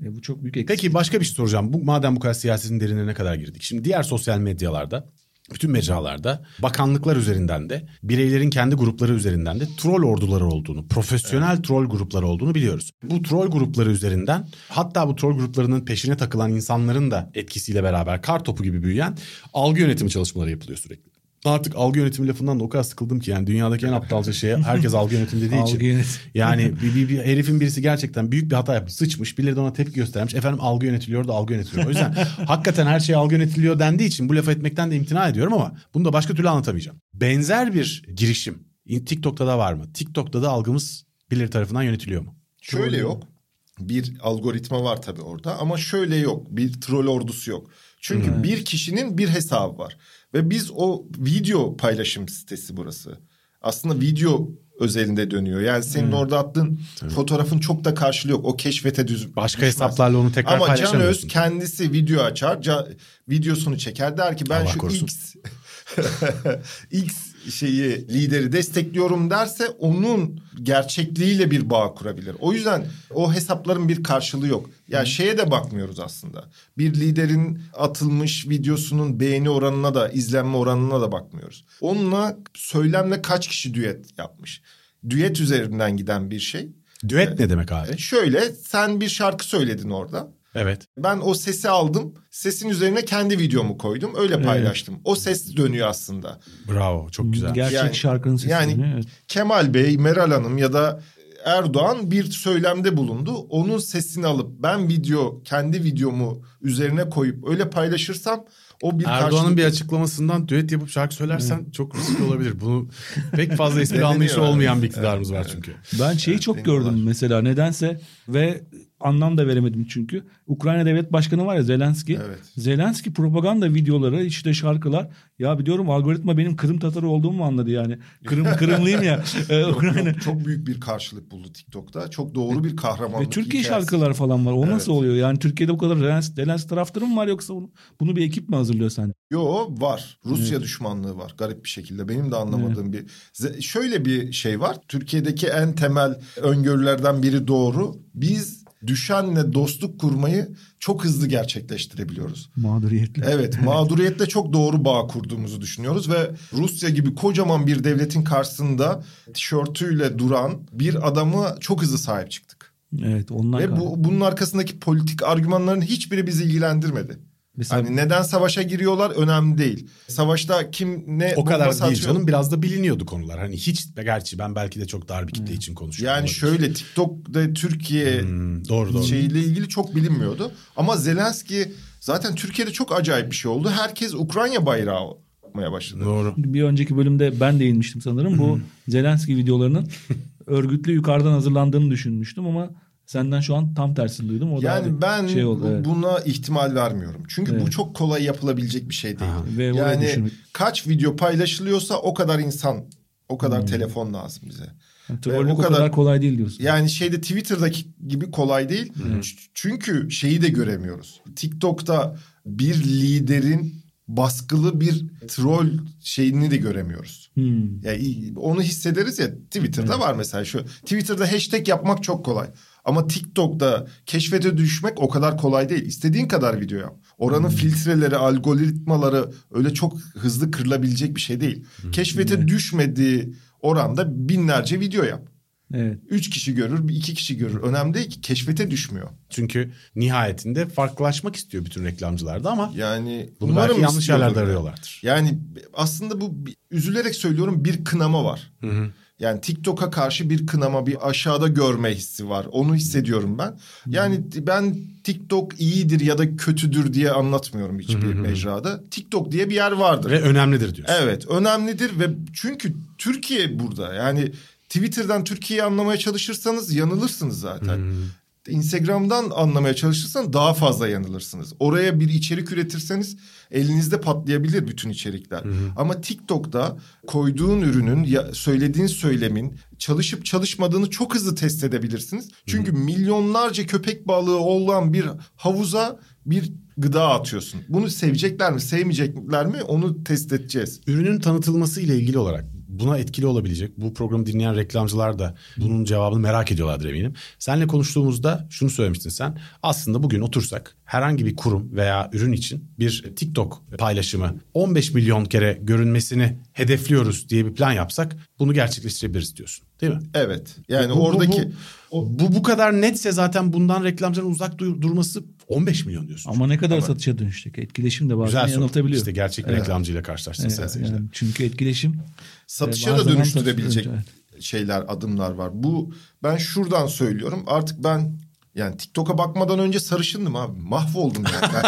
E, bu çok büyük eksik. Peki başka bir şey soracağım. Bu madem bu kadar siyasetin derinlerine kadar girdik. Şimdi diğer sosyal medyalarda bütün mecralarda bakanlıklar üzerinden de bireylerin kendi grupları üzerinden de troll orduları olduğunu, profesyonel troll grupları olduğunu biliyoruz. Bu troll grupları üzerinden hatta bu troll gruplarının peşine takılan insanların da etkisiyle beraber kar topu gibi büyüyen algı yönetimi çalışmaları yapılıyor sürekli. Artık algı yönetimi lafından da o kadar sıkıldım ki yani dünyadaki en aptalca şeye herkes algı yönetimi dediği için. Yani bir, bir, bir herifin birisi gerçekten büyük bir hata yapmış, sıçmış. Birileri de ona tepki göstermiş. Efendim algı yönetiliyor da algı yönetiliyor. O yüzden hakikaten her şey algı yönetiliyor dendiği için bu lafı etmekten de imtina ediyorum ama bunu da başka türlü anlatamayacağım. Benzer bir girişim TikTok'ta da var mı? TikTok'ta da algımız birileri tarafından yönetiliyor mu? Şöyle yok. Bir algoritma var tabii orada ama şöyle yok. Bir troll ordusu yok. Çünkü bir kişinin bir hesabı var. Ve biz o video paylaşım sitesi burası. Aslında video özelinde dönüyor. Yani senin orada attığın fotoğrafın çok da karşılığı yok. O keşfete düz. Başka düşmez. hesaplarla onu tekrar Ama Can Öz kendisi video açar. ca- videosunu çeker der ki ben Allah şu korusun. X X şeyi lideri destekliyorum derse onun gerçekliğiyle bir bağ kurabilir. O yüzden o hesapların bir karşılığı yok. Ya yani şeye de bakmıyoruz aslında. Bir liderin atılmış videosunun beğeni oranına da izlenme oranına da bakmıyoruz. Onunla söylemle kaç kişi düet yapmış. Düet üzerinden giden bir şey. Düet ne demek abi? Şöyle sen bir şarkı söyledin orada. Evet. Ben o sesi aldım. Sesin üzerine kendi videomu koydum. Öyle paylaştım. O ses dönüyor aslında. Bravo. Çok güzel. Gerçek Yani- şarkının sesi. yani- evet. Kemal Bey, Meral Hanım ya da Erdoğan bir söylemde bulundu. Onun sesini alıp ben video kendi videomu üzerine koyup öyle paylaşırsam o bir Erdoğan'ın karşılık- bir açıklamasından düet yapıp şarkı söylersen çok riskli olabilir. Bunu pek fazla espri anlayışı olmayan bir iktidarımız var çünkü. Ben şeyi çok deniyorlar. gördüm mesela nedense ve anlam da veremedim çünkü. Ukrayna Devlet Başkanı var ya Zelenski. Evet. Zelenski propaganda videoları işte şarkılar. Ya biliyorum algoritma benim Kırım Tatarı olduğumu mu anladı yani. Kırım Kırımlıyım ya. Ee, Ukrayna. Çok büyük bir karşılık buldu TikTok'ta. Çok doğru bir kahramanlık Ve Türkiye hikayesi. şarkılar falan var. O Evet. nasıl oluyor? Yani Türkiye'de bu kadar Zelenski, Zelenski taraftarı mı var yoksa bunu, bunu bir ekip mi hazırlıyor sence? Yo var. Rusya düşmanlığı var garip bir şekilde. Benim de anlamadığım bir. Ze- Şöyle bir şey var. Türkiye'deki en temel öngörülerden biri doğru. Biz düşenle dostluk kurmayı çok hızlı gerçekleştirebiliyoruz. Mağduriyetli. Evet mağduriyetle çok doğru bağ kurduğumuzu düşünüyoruz ve Rusya gibi kocaman bir devletin karşısında tişörtüyle duran bir adamı çok hızlı sahip çıktık. Evet ondan Ve bu bunun arkasındaki politik argümanların hiçbiri bizi ilgilendirmedi. Mesela Hani neden savaşa giriyorlar önemli değil. Savaşta kim ne O kadar değil atıyor? canım. Biraz da biliniyordu konular. Hani hiç gerçi ben belki de çok dar bir kitle için konuşuyorum. Yani Olabilir. şöyle TikTok'ta Türkiye Hmm, doğru doğru. şeyiyle ilgili çok bilinmiyordu. Ama Zelenski zaten Türkiye'de çok acayip bir şey oldu. Herkes Ukrayna bayrağı yapmaya başladı. Doğru. bir önceki bölümde ben değinmiştim sanırım. Bu Zelenski videolarının örgütlü yukarıdan hazırlandığını düşünmüştüm ama senden şu an tam tersini duydum. O da Yani abi ben şey oldu, bu- evet. buna ihtimal vermiyorum. Çünkü bu Evet. çok kolay yapılabilecek bir şey değil. Aha. Ve yani düşünmek- kaç video paylaşılıyorsa o kadar insan, o kadar Hmm. telefon lazım bize. Yani trollük o kadar, kadar- kolay değil diyorsun. Yani şeyde Twitter'daki gibi kolay değil. Ç- Çünkü şeyi de göremiyoruz. TikTok'ta bir liderin baskılı bir troll şeyini de göremiyoruz. Hmm. Yani onu hissederiz ya Twitter'da var mesela şu Twitter'da hashtag yapmak çok kolay. Ama TikTok'ta keşfete düşmek o kadar kolay değil. İstediğin kadar video yap. Oranın filtreleri, algoritmaları öyle çok hızlı kırılabilecek bir şey değil. Keşfete düşmediği oranda binlerce video yap. Evet. Üç kişi görür, iki kişi görür. Önemli değil ki keşfete düşmüyor. Çünkü nihayetinde farklılaşmak istiyor bütün reklamcılar da ama Yani bunu belki yanlış yerlerde arıyorlardır. Yani aslında bu üzülerek söylüyorum bir kınama var. Yani TikTok'a karşı bir kınama, bir aşağıda görme hissi var. Onu hissediyorum ben. Yani ben TikTok iyidir ya da kötüdür diye anlatmıyorum hiçbir mecrada. TikTok diye bir yer vardır. Ve önemlidir diyorsun. Evet önemlidir ve çünkü Türkiye burada yani Twitter'dan Türkiye'yi anlamaya çalışırsanız yanılırsınız zaten. Instagram'dan anlamaya çalışırsan daha fazla yanılırsınız. Oraya bir içerik üretirseniz elinizde patlayabilir bütün içerikler. Hı hı. Ama TikTok'ta koyduğun ürünün ya söylediğin söylemin çalışıp çalışmadığını çok hızlı test edebilirsiniz. Çünkü hı hı. milyonlarca köpek balığı olan bir havuza bir gıda atıyorsun. Bunu sevecekler mi, sevmeyecekler mi onu test edeceğiz. Ürünün tanıtılması ile ilgili olarak buna etkili olabilecek. Bu programı dinleyen reklamcılar da bunun cevabını merak ediyorlardır eminim. Seninle konuştuğumuzda şunu söylemiştin sen. Aslında bugün otursak herhangi bir kurum veya ürün için bir TikTok paylaşımı 15 milyon kere görünmesini hedefliyoruz diye bir plan yapsak bunu gerçekleştirebiliriz diyorsun. Değil mi? Evet. Yani bu, oradaki bu, bu, bu bu kadar netse zaten bundan reklamcıların uzak durması 15 milyon diyorsun. Ama ne kadar Ama, satışa dönüşecek? Etkileşim de bazen Güzel yanıltabiliyor. İşte gerçek evet. reklamcıyla karşılaştın evet, sen. Yani çünkü etkileşim satışa da dönüştürebilecek evet. şeyler, adımlar var. Bu ben şuradan söylüyorum. Artık ben yani TikTok'a bakmadan önce sarışındım abi. Mahvoldum yani.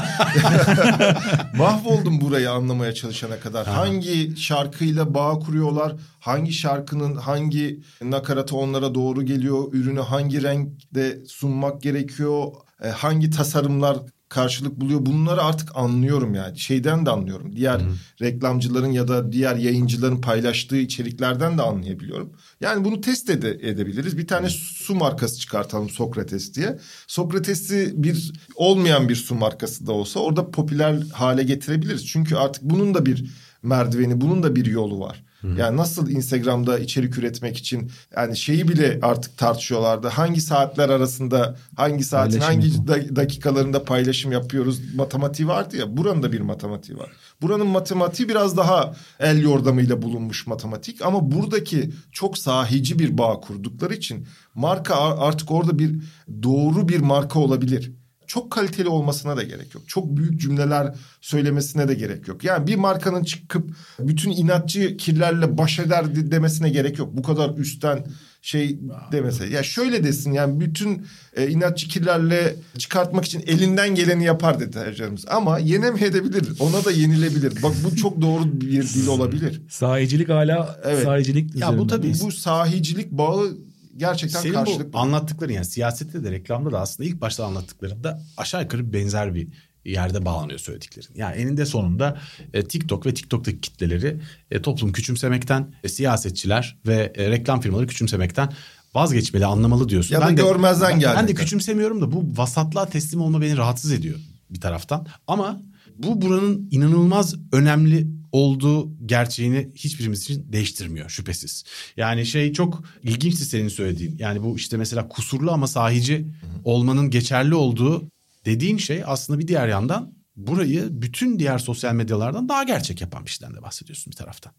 Mahvoldum burayı anlamaya çalışana kadar. Ha. Hangi şarkıyla bağ kuruyorlar? Hangi şarkının hangi nakaratı onlara doğru geliyor? Ürünü hangi renkte sunmak gerekiyor? E, hangi tasarımlar karşılık buluyor. Bunları artık anlıyorum yani. Şeyden de anlıyorum. Diğer Hı. reklamcıların ya da diğer yayıncıların paylaştığı içeriklerden de anlayabiliyorum. Yani bunu test ede edebiliriz. Bir tane su markası çıkartalım Sokrates diye. Sokrates'i bir olmayan bir su markası da olsa orada popüler hale getirebiliriz. Çünkü artık bunun da bir merdiveni, bunun da bir yolu var. Hı-hı. Yani nasıl Instagram'da içerik üretmek için yani şeyi bile artık tartışıyorlardı. Hangi saatler arasında hangi saatin hangi da, dakikalarında paylaşım yapıyoruz matematiği vardı ya. Buranın da bir matematiği var. Buranın matematiği biraz daha el yordamıyla bulunmuş matematik ama buradaki çok sahici bir bağ kurdukları için marka artık orada bir doğru bir marka olabilir çok kaliteli olmasına da gerek yok. Çok büyük cümleler söylemesine de gerek yok. Yani bir markanın çıkıp bütün inatçı kirlerle baş eder demesine gerek yok. Bu kadar üstten şey demese. Ya şöyle desin yani bütün e, inatçı kirlerle çıkartmak için elinden geleni yapar deterjanımız. Ama yenemeyebilir. Ona da yenilebilir. Bak bu çok doğru bir dil olabilir. Sahicilik hala evet. sahicilik Ya bu tabii bu sahicilik bağı gerçekten Senin karşılıklı. bu anlattıkların yani siyasette de reklamda da aslında ilk başta anlattıklarında aşağı yukarı benzer bir yerde bağlanıyor söylediklerin. Yani eninde sonunda e, TikTok ve TikTok'taki kitleleri e, toplum küçümsemekten, e, siyasetçiler ve e, reklam firmaları küçümsemekten vazgeçmeli, anlamalı diyorsun. Ya ben da görmezden geldi. Ben de küçümsemiyorum da bu vasatlığa teslim olma beni rahatsız ediyor bir taraftan. Ama bu buranın inanılmaz önemli olduğu gerçeğini hiçbirimiz için değiştirmiyor şüphesiz. Yani şey çok ilginçti senin söylediğin. Yani bu işte mesela kusurlu ama sahici olmanın geçerli olduğu dediğin şey aslında bir diğer yandan burayı bütün diğer sosyal medyalardan daha gerçek yapan bir şeyden de bahsediyorsun bir taraftan.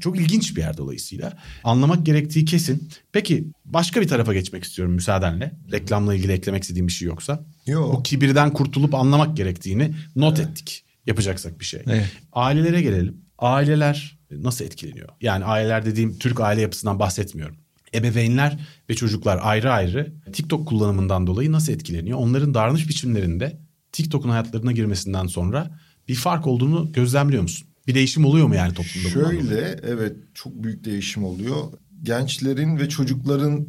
Çok ilginç bir yer dolayısıyla. Anlamak gerektiği kesin. Peki başka bir tarafa geçmek istiyorum müsaadenle. Reklamla ilgili eklemek istediğim bir şey yoksa. Yok. Bu kibirden kurtulup anlamak gerektiğini not evet. ettik yapacaksak bir şey. Evet. Ailelere gelelim. Aileler nasıl etkileniyor? Yani aileler dediğim Türk aile yapısından bahsetmiyorum. Ebeveynler ve çocuklar ayrı ayrı TikTok kullanımından dolayı nasıl etkileniyor? Onların davranış biçimlerinde TikTok'un hayatlarına girmesinden sonra bir fark olduğunu gözlemliyor musun? Bir değişim oluyor mu yani toplumda? Şöyle evet çok büyük değişim oluyor. Gençlerin ve çocukların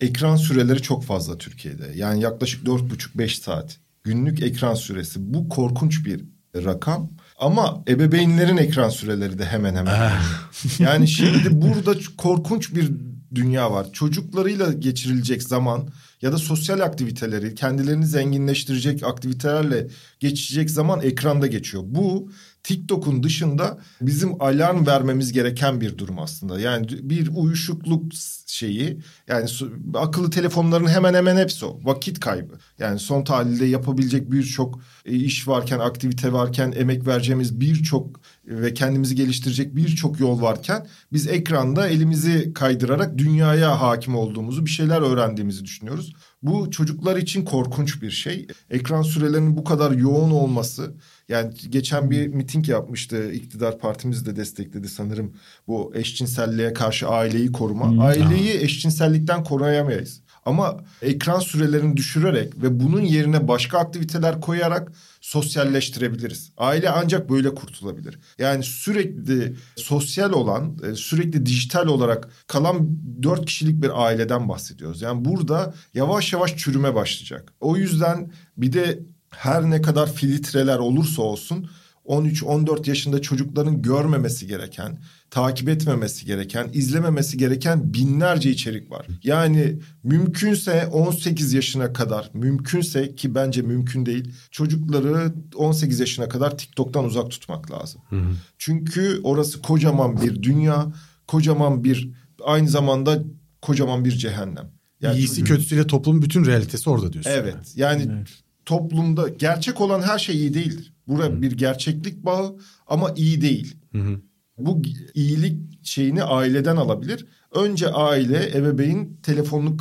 ekran süreleri çok fazla Türkiye'de. Yani yaklaşık dört buçuk beş saat günlük ekran süresi. Bu korkunç bir rakam. Ama ebeveynlerin ekran süreleri de hemen hemen. Ah. yani şimdi burada korkunç bir dünya var. Çocuklarıyla geçirilecek zaman ya da sosyal aktiviteleri, kendilerini zenginleştirecek aktivitelerle geçecek zaman ekranda geçiyor. Bu TikTok'un dışında bizim alarm vermemiz gereken bir durum aslında. Yani bir uyuşukluk şeyi yani akıllı telefonların hemen hemen hepsi o. Vakit kaybı. Yani son tahlilde yapabilecek birçok e, iş varken, aktivite varken, emek vereceğimiz birçok ve kendimizi geliştirecek birçok yol varken biz ekranda elimizi kaydırarak dünyaya hakim olduğumuzu, bir şeyler öğrendiğimizi düşünüyoruz. Bu çocuklar için korkunç bir şey. Ekran sürelerinin bu kadar yoğun olması yani geçen bir miting yapmıştı iktidar partimiz de destekledi sanırım bu eşcinselliğe karşı aileyi koruma. Hmm. Aileyi eşcinsellikten koruyamayız. Ama ekran sürelerini düşürerek ve bunun yerine başka aktiviteler koyarak sosyalleştirebiliriz. Aile ancak böyle kurtulabilir. Yani sürekli sosyal olan, e, sürekli dijital olarak kalan dört kişilik bir aileden bahsediyoruz. Yani burada yavaş yavaş çürüme başlayacak. O yüzden bir de her ne kadar filtreler olursa olsun 13-14 yaşında çocukların görmemesi gereken, takip etmemesi gereken, izlememesi gereken binlerce içerik var. Yani mümkünse 18 yaşına kadar, mümkünse ki bence mümkün değil, çocukları 18 yaşına kadar TikTok'tan uzak tutmak lazım. Hı hı. Çünkü orası kocaman bir dünya, kocaman bir aynı zamanda kocaman bir cehennem. Yani İyisi çocuk... kötüsüyle toplumun bütün realitesi orada diyorsun. Evet. Yani, yani evet. Toplumda gerçek olan her şey iyi değildir. Burada Hı. bir gerçeklik bağı ama iyi değil. Hı hı. Bu iyilik şeyini aileden alabilir. Önce aile, ebeveyn telefonunu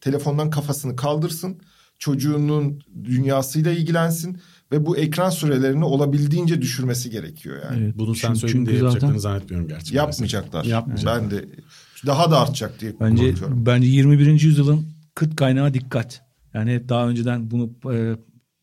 telefondan kafasını kaldırsın. Çocuğunun dünyasıyla ilgilensin ve bu ekran sürelerini olabildiğince düşürmesi gerekiyor yani. Evet, bunu sen söylediğin de yapacaklarını zannetmiyorum gerçekten. Yapmayacaklar. Yapmayacaklar. Ben de daha da artacak diye bence, korkuyorum. Bence 21. yüzyılın kıt kaynağı dikkat. Yani daha önceden bunu e,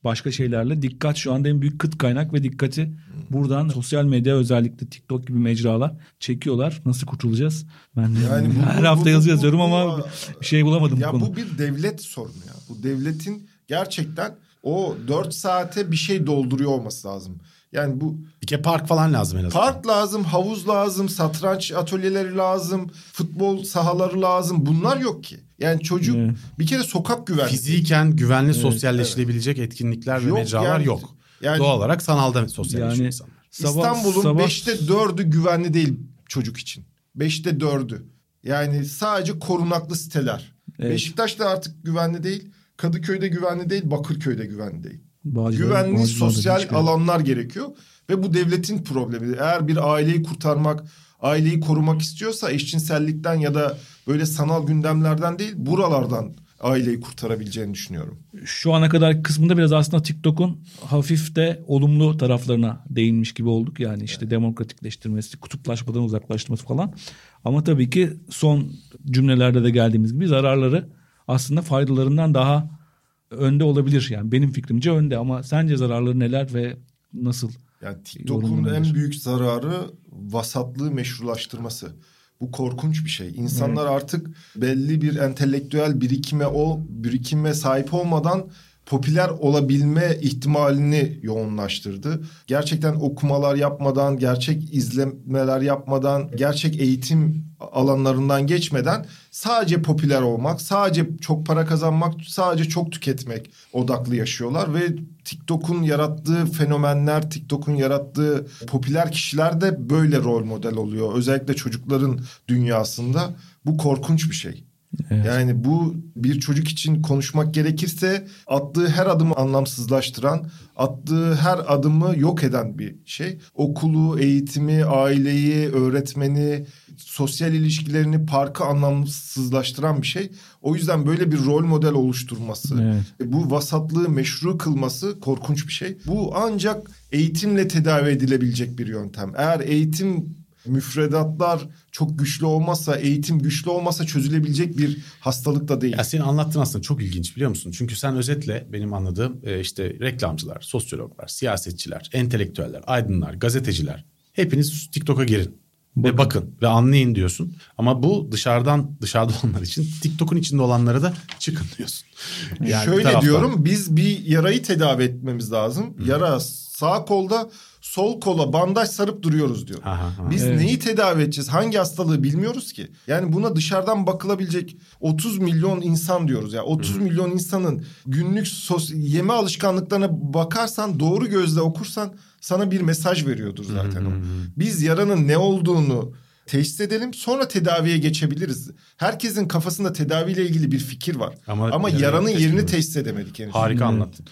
başka şeylerle dikkat şu anda en büyük kıt kaynak ve dikkati buradan sosyal medya özellikle TikTok gibi mecralar çekiyorlar. Nasıl kurtulacağız? Ben de yani bu, her bu, hafta bu, yazı bu, yazıyorum bu, ama bir şey bulamadım ya bu Bu bir devlet sorunu ya. Bu devletin gerçekten o dört saate bir şey dolduruyor olması lazım. Yani bu bir kere park falan lazım en azından. Park lazım, havuz lazım, satranç atölyeleri lazım, futbol sahaları lazım. Bunlar yok ki. Yani çocuk evet. bir kere sokak güvenliği. Fiziken güvenli evet, sosyalleşilebilecek evet. etkinlikler ve yok mecralar yani, yok. Yani, Doğal olarak sanalda sosyalleşiyor yani, insanlar. İstanbul'un sabah... beşte dördü güvenli değil çocuk için. Beşte dördü. Yani sadece korunaklı siteler. Evet. Beşiktaş'ta artık güvenli değil. Kadıköy'de güvenli değil, Bakırköy'de güvenli değil. Bağcılar, güvenli Bağcılar sosyal alanlar gerekiyor ve bu devletin problemi. Eğer bir aileyi kurtarmak, aileyi korumak istiyorsa eşcinsellikten ya da böyle sanal gündemlerden değil, buralardan aileyi kurtarabileceğini düşünüyorum. Şu ana kadar kısmında biraz aslında TikTok'un hafif de olumlu taraflarına değinmiş gibi olduk. Yani işte evet. demokratikleştirmesi, kutuplaşmadan uzaklaştırması falan. Ama tabii ki son cümlelerde de geldiğimiz gibi zararları aslında faydalarından daha önde olabilir. Yani benim fikrimce önde ama sence zararları neler ve nasıl? Yani TikTok'un en büyük zararı vasatlığı meşrulaştırması. Bu korkunç bir şey. İnsanlar evet. artık belli bir entelektüel birikime o birikime sahip olmadan popüler olabilme ihtimalini yoğunlaştırdı. Gerçekten okumalar yapmadan, gerçek izlemeler yapmadan, gerçek eğitim alanlarından geçmeden sadece popüler olmak, sadece çok para kazanmak, sadece çok tüketmek odaklı yaşıyorlar ve TikTok'un yarattığı fenomenler, TikTok'un yarattığı popüler kişiler de böyle rol model oluyor. Özellikle çocukların dünyasında bu korkunç bir şey. Evet. Yani bu bir çocuk için konuşmak gerekirse attığı her adımı anlamsızlaştıran, attığı her adımı yok eden bir şey. Okulu, eğitimi, aileyi, öğretmeni, sosyal ilişkilerini, parkı anlamsızlaştıran bir şey. O yüzden böyle bir rol model oluşturması, evet. E, bu vasatlığı meşru kılması korkunç bir şey. Bu ancak eğitimle tedavi edilebilecek bir yöntem. Eğer eğitim müfredatlar çok güçlü olmazsa, eğitim güçlü olmazsa çözülebilecek bir hastalık da değil. Ya senin anlattığın aslında çok ilginç biliyor musun? Çünkü sen özetle benim anladığım e, işte reklamcılar, sosyologlar, siyasetçiler, entelektüeller, aydınlar, gazeteciler hepiniz TikTok'a girin. Bakın. Ve bakın ve anlayın diyorsun. Ama bu dışarıdan dışarıda olanlar için TikTok'un içinde olanlara da çıkın diyorsun. Yani Şöyle diyorum biz bir yarayı tedavi etmemiz lazım. Hı. Yara sağ kolda sol kola bandaj sarıp duruyoruz diyor. Aha, aha. Biz evet. neyi tedavi edeceğiz? Hangi hastalığı bilmiyoruz ki. Yani buna dışarıdan bakılabilecek 30 milyon insan diyoruz. Yani 30 Hı. milyon insanın günlük sos yeme alışkanlıklarına bakarsan doğru gözle okursan sana bir mesaj veriyordur zaten Hı. o. Biz yaranın ne olduğunu teşhis edelim sonra tedaviye geçebiliriz. Herkesin kafasında tedaviyle ilgili bir fikir var. Ama, Ama yaranın yerini teşhis edemedik henüz. Harika anlattın.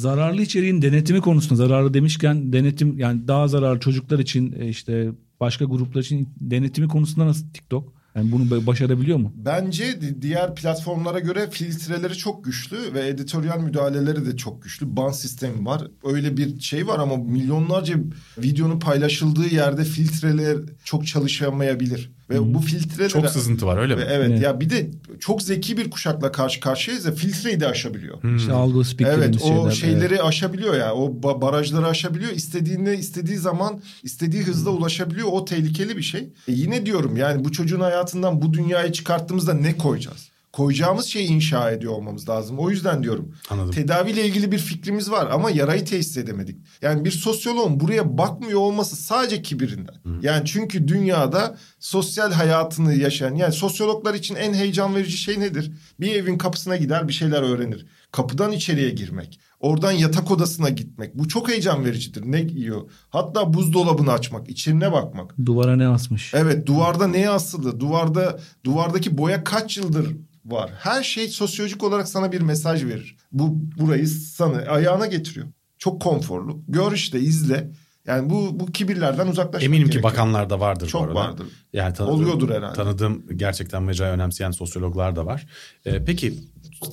Zararlı içeriğin denetimi konusunda zararlı demişken denetim yani daha zararlı çocuklar için e, işte başka gruplar için denetimi konusunda nasıl TikTok? Yani bunu başarabiliyor mu? Bence diğer platformlara göre filtreleri çok güçlü ve editoryal müdahaleleri de çok güçlü. Ban sistemi var. Öyle bir şey var ama milyonlarca videonun paylaşıldığı yerde filtreler çok çalışamayabilir. Ve bu filtreleri... Çok sızıntı var öyle mi? Ve evet, Evet. ya bir de çok zeki bir kuşakla karşı karşıyayız ya filtreyi de aşabiliyor. İşte algı Evet o şeyler. şeyleri aşabiliyor ya. O ba- barajları aşabiliyor. İstediğinde istediği zaman istediği hızla ulaşabiliyor. O tehlikeli bir şey. E yine diyorum yani bu çocuğun hayatından bu dünyayı çıkarttığımızda ne koyacağız? Koyacağımız şeyi inşa ediyor olmamız lazım. O yüzden diyorum. Anladım. Tedaviyle ilgili bir fikrimiz var ama yarayı tesis edemedik. Yani bir sosyoloğun buraya bakmıyor olması sadece kibirinden. Yani çünkü dünyada sosyal hayatını yaşayan yani sosyologlar için en heyecan verici şey nedir? Bir evin kapısına gider bir şeyler öğrenir. Kapıdan içeriye girmek. Oradan yatak odasına gitmek. Bu çok heyecan vericidir. Ne yiyor? Hatta buzdolabını açmak, içine bakmak. Duvara ne asmış? Evet duvarda neye asılı? Duvarda duvardaki boya kaç yıldır var? Her şey sosyolojik olarak sana bir mesaj verir. Bu burayı sana ayağına getiriyor. Çok konforlu. Gör işte izle. Yani bu bu kibirlerden uzaklaşmak Eminim ki gerekiyor. bakanlar da vardır Çok bu arada. vardır. Yani tanıdığım, Oluyordur herhalde. Tanıdığım gerçekten mecrayı önemseyen sosyologlar da var. Ee, peki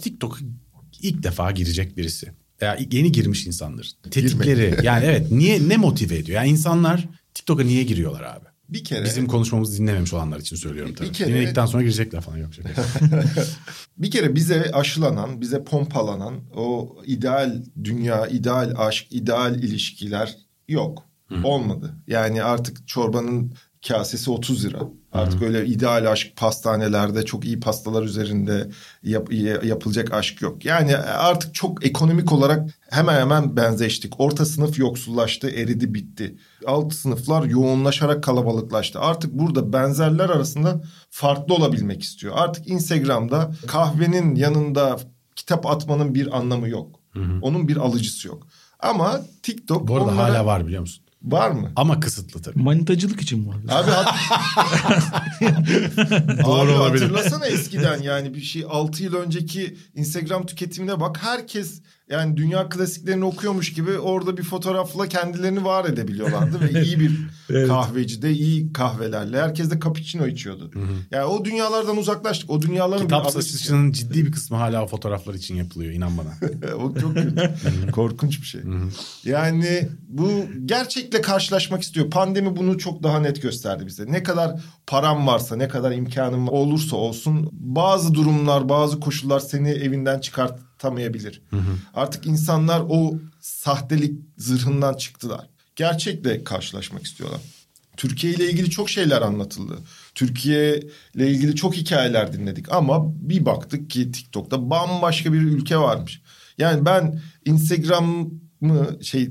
TikTok'a ilk defa girecek birisi. Veya yeni girmiş insanlar. Tetikleri yani evet niye ne motive ediyor? Yani insanlar TikTok'a niye giriyorlar abi? Bir kere Bizim konuşmamızı dinlememiş olanlar için söylüyorum Bir tabii. kere- Dinledikten sonra girecekler falan yok. bir kere bize aşılanan, bize pompalanan o ideal dünya, ideal aşk, ideal ilişkiler yok. Olmadı. Yani artık çorbanın kasesi 30 lira. Artık öyle ideal aşk pastanelerde çok iyi pastalar üzerinde yap- yapılacak aşk yok. Yani artık çok ekonomik olarak hemen hemen benzeştik. Orta sınıf yoksullaştı, eridi, bitti. Alt sınıflar yoğunlaşarak kalabalıklaştı. Artık burada benzerler arasında farklı olabilmek istiyor. Artık Instagram'da kahvenin yanında kitap atmanın bir anlamı yok. Onun bir alıcısı yok. Ama TikTok Bu arada onlara- hala var biliyor musun? Var mı? Ama kısıtlı tabii. Manitacılık için mi var? Abi, hat- Doğru Abi olabilir. hatırlasana eskiden yani bir şey 6 yıl önceki Instagram tüketimine bak herkes yani dünya klasiklerini okuyormuş gibi orada bir fotoğrafla kendilerini var edebiliyorlardı ve iyi bir Evet. kahvecide iyi kahvelerle herkes de cappuccino içiyordu. Yani o dünyalardan uzaklaştık. O dünyaların Kitap satışının ciddi bir kısmı hala fotoğraflar için yapılıyor inan bana. o çok kötü. Korkunç bir şey. Yani bu gerçekle karşılaşmak istiyor. Pandemi bunu çok daha net gösterdi bize. Ne kadar param varsa, ne kadar imkanım olursa olsun bazı durumlar, bazı koşullar seni evinden çıkartamayabilir. Artık insanlar o sahtelik zırhından çıktılar. Gerçekle karşılaşmak istiyorlar. Türkiye ile ilgili çok şeyler anlatıldı. Türkiye ile ilgili çok hikayeler dinledik ama bir baktık ki TikTok'ta bambaşka bir ülke varmış. Yani ben Instagram'ı şey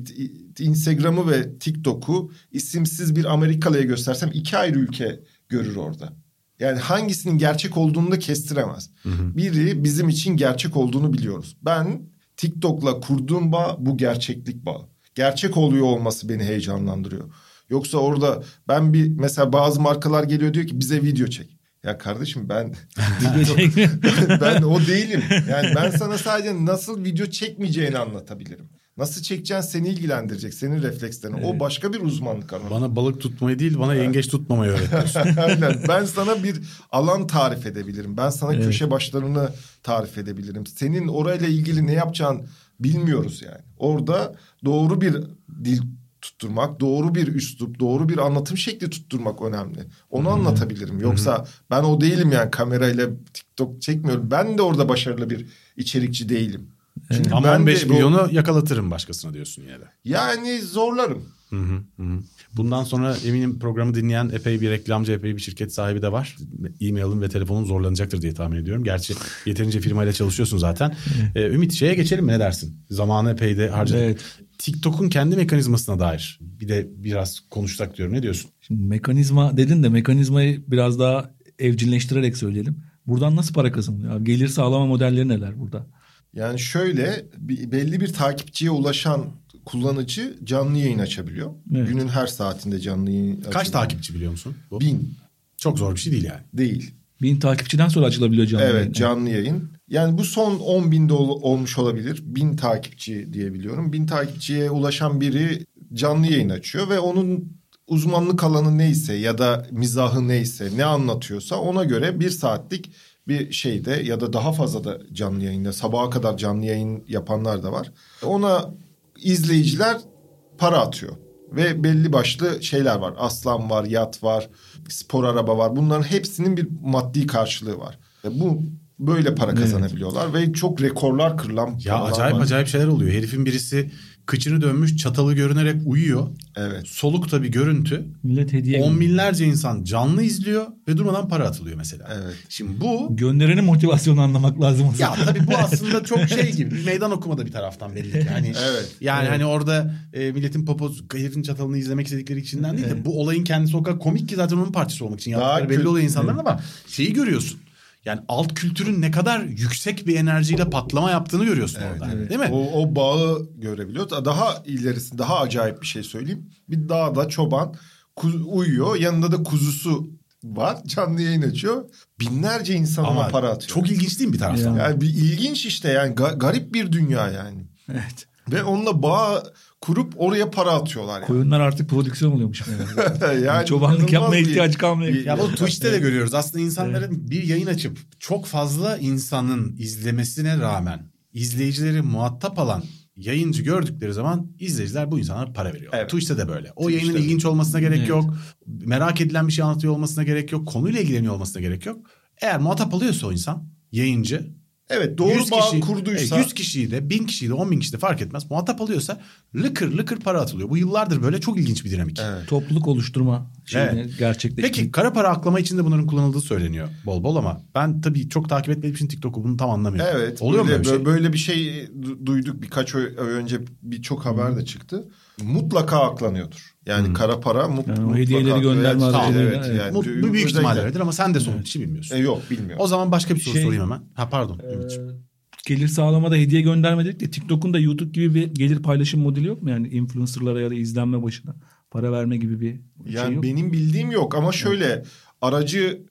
Instagram'ı ve TikTok'u isimsiz bir Amerikalıya göstersem iki ayrı ülke görür orada. Yani hangisinin gerçek olduğunu da kestiremez. Biri bizim için gerçek olduğunu biliyoruz. Ben TikTok'la kurduğum bağ bu gerçeklik bağı. Gerçek oluyor olması beni heyecanlandırıyor. Yoksa orada ben bir mesela bazı markalar geliyor diyor ki bize video çek. Ya kardeşim ben ben o değilim. Yani ben sana sadece nasıl video çekmeyeceğini anlatabilirim. Nasıl çekeceğin seni ilgilendirecek. Senin reflekslerin. O başka bir uzmanlık alanı. Bana balık tutmayı değil bana yengeç tutmamayı öğretiyorsun. Aynen. Ben sana bir alan tarif edebilirim. Ben sana Evet. köşe başlarını tarif edebilirim. Senin orayla ilgili ne yapacağın bilmiyoruz yani. Orada doğru bir dil tutturmak, doğru bir üslup, doğru bir anlatım şekli tutturmak önemli. Onu anlatabilirim. Yoksa ben o değilim yani kamerayla TikTok çekmiyorum. Ben de orada başarılı bir içerikçi değilim. Çünkü Ama ben de 15 bu- milyonu yakalatırım başkasına diyorsun de. Yani zorlarım. Hı hı, hı. Bundan sonra eminim programı dinleyen epey bir reklamcı, epey bir şirket sahibi de var. E-mail'in ve telefonun zorlanacaktır diye tahmin ediyorum. Gerçi yeterince firmayla çalışıyorsun zaten. Ee, Ümit şeye geçelim mi ne dersin? Zamanı epey de harcadık. Evet. TikTok'un kendi mekanizmasına dair bir de biraz konuşsak diyorum. Ne diyorsun? Şimdi mekanizma dedin de mekanizmayı biraz daha evcilleştirerek söyleyelim. Buradan nasıl para kazanılıyor? Gelir sağlama modelleri neler burada? Yani şöyle belli bir takipçiye ulaşan kullanıcı canlı yayın açabiliyor. Evet. Günün her saatinde canlı yayın Kaç açabiliyor. takipçi biliyor musun? Bu? Bin Çok zor bir şey değil yani. değil. Bin takipçiden sonra açılabiliyor canlı evet yayın. canlı yayın. Yani bu son 10 binde ol- olmuş olabilir. Bin takipçi diyebiliyorum. Bin takipçiye ulaşan biri canlı yayın açıyor ve onun uzmanlık alanı neyse ya da mizahı neyse ne anlatıyorsa ona göre bir saatlik bir şeyde ya da daha fazla da canlı yayında sabaha kadar canlı yayın yapanlar da var. Ona izleyiciler para atıyor. Ve belli başlı şeyler var. Aslan var, yat var, spor araba var. Bunların hepsinin bir maddi karşılığı var. E bu böyle para kazanabiliyorlar ve çok rekorlar kırılan Ya acayip var. acayip şeyler oluyor. Herifin birisi kıçını dönmüş çatalı görünerek uyuyor. Evet. Soluk tabii görüntü. Millet hediye On binlerce insan canlı izliyor ve durmadan para atılıyor mesela. Evet. Şimdi bu Gönderenin motivasyonu anlamak lazım. o ya tabii bu aslında çok şey gibi bir meydan okumada bir taraftan belli ki. Hani Evet. yani hani orada e, milletin popoz herifin çatalını izlemek istedikleri içinden değil de bu olayın kendisi o kadar komik ki zaten onun parçası olmak için Daha yaptıkları belli oluyor insanların ama şeyi görüyorsun. Yani alt kültürün ne kadar yüksek bir enerjiyle patlama yaptığını görüyorsun orada. Değil mi? O, o bağı görebiliyor. Daha ilerisi daha acayip bir şey söyleyeyim. Bir dağda çoban ku- uyuyor. Yanında da kuzusu var. Canlı yayın açıyor. Binlerce insan ona Ama para atıyor. çok ilginç değil mi bir taraftan? yani bir ilginç işte yani ga- garip bir dünya yani. Evet. Ve onunla bağ kurup oraya para atıyorlar yani. Koyunlar artık prodüksiyon oluyormuş. yani Çobanlık inanılmaz yapmaya bir- ihtiyacı kalmıyor. Ya bu Twitch'te de görüyoruz. Aslında insanların bir yayın açıp çok fazla insanın izlemesine rağmen izleyicileri muhatap alan yayıncı gördükleri zaman izleyiciler bu insanlara para veriyor. Evet. Twitch'te de böyle. O Twitch'te yayının de. ilginç olmasına gerek Evet. yok. Merak edilen bir şey anlatıyor olmasına gerek yok. Konuyla ilgileniyor olmasına gerek yok. Eğer muhatap alıyorsa o insan yayıncı Evet doğru 100 bağ kişi, kurduysa. e, 100 kişiyi de 1000 kişiyi de 10 bin kişi de fark etmez. Muhatap alıyorsa lıkır lıkır para atılıyor. Bu yıllardır böyle çok ilginç bir dinamik. Evet. Topluluk oluşturma şeyini Evet. gerçekleştirmek. Peki kara para aklama için de bunların kullanıldığı söyleniyor bol bol ama ben tabii çok takip etmediğim için TikTok'u bunu tam anlamıyorum. Evet. Oluyor mu böyle, böyle bir şey? böyle bir şey du- duyduk birkaç ay önce birçok haber de çıktı. Mutlaka aklanıyordur. Yani kara para mut, Yani mutlaka. hediyeleri gönderme evet, adamı- evet, evet. yani Bu, bu büyük ihtimalle öyledir ama sen de son işi bilmiyorsun. E, yok bilmiyorum. O zaman başka bir soru Şey- sorayım hemen. Ha pardon. Ee, Ümit'ciğim. gelir sağlamada hediye gönderme dedik de TikTok'un da YouTube gibi bir gelir paylaşım modeli yok mu? Yani influencerlara ya da izlenme başına para verme gibi bir Yani şey yok. benim bildiğim yok ama şöyle aracı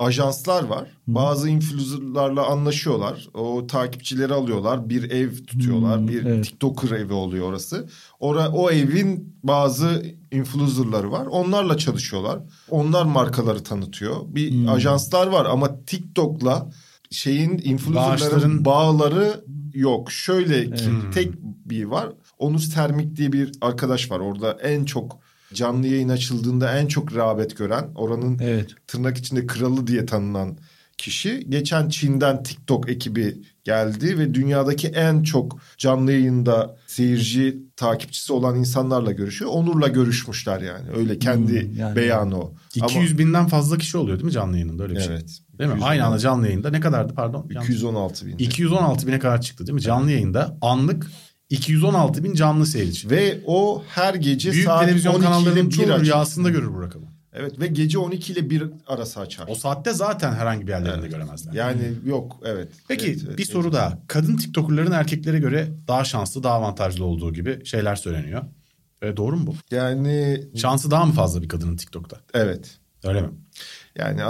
ajanslar var. Bazı influencerlarla anlaşıyorlar. O takipçileri alıyorlar. Bir ev tutuyorlar. Hmm, bir evet. TikToker evi oluyor orası. Ora, o evin bazı influencerları var. Onlarla çalışıyorlar. Onlar markaları tanıtıyor. Bir Hmm. ajanslar var ama TikTok'la şeyin influencerların Bağışların- bağları yok. Şöyle ki Hmm. tek bir var. Onur Termik diye bir arkadaş var. Orada en çok canlı yayın açıldığında en çok rağbet gören oranın Evet. tırnak içinde kralı diye tanınan kişi. Geçen Çin'den TikTok ekibi geldi ve dünyadaki en çok canlı yayında seyirci takipçisi olan insanlarla görüşüyor. Onur'la görüşmüşler yani. Öyle kendi Hmm, yani- beyanı o. 200 binden fazla kişi oluyor değil mi canlı yayınında öyle bir Ama, şey? evet. Değil mi? 200 Aynı anda canlı yayında ne kadardı pardon? Yanlış. 216 bin. 216 bine kadar çıktı değil mi? Canlı yayında anlık 216 bin canlı seyirci. Ve o her gece Büyük saat televizyon 12 ile kanallarının 1 çoğu rüyasında görür bu rakamı. Evet ve gece 12 ile 1 arası açar. O saatte zaten herhangi bir yerlerinde göremezler. Yani yok evet. Peki Evet, evet, bir evet. soru daha. Kadın TikToker'ların erkeklere göre daha şanslı, daha avantajlı olduğu gibi şeyler söyleniyor. E, doğru mu bu? Yani Şansı daha mı fazla bir kadının TikTok'ta? evet. Öyle mi? Yani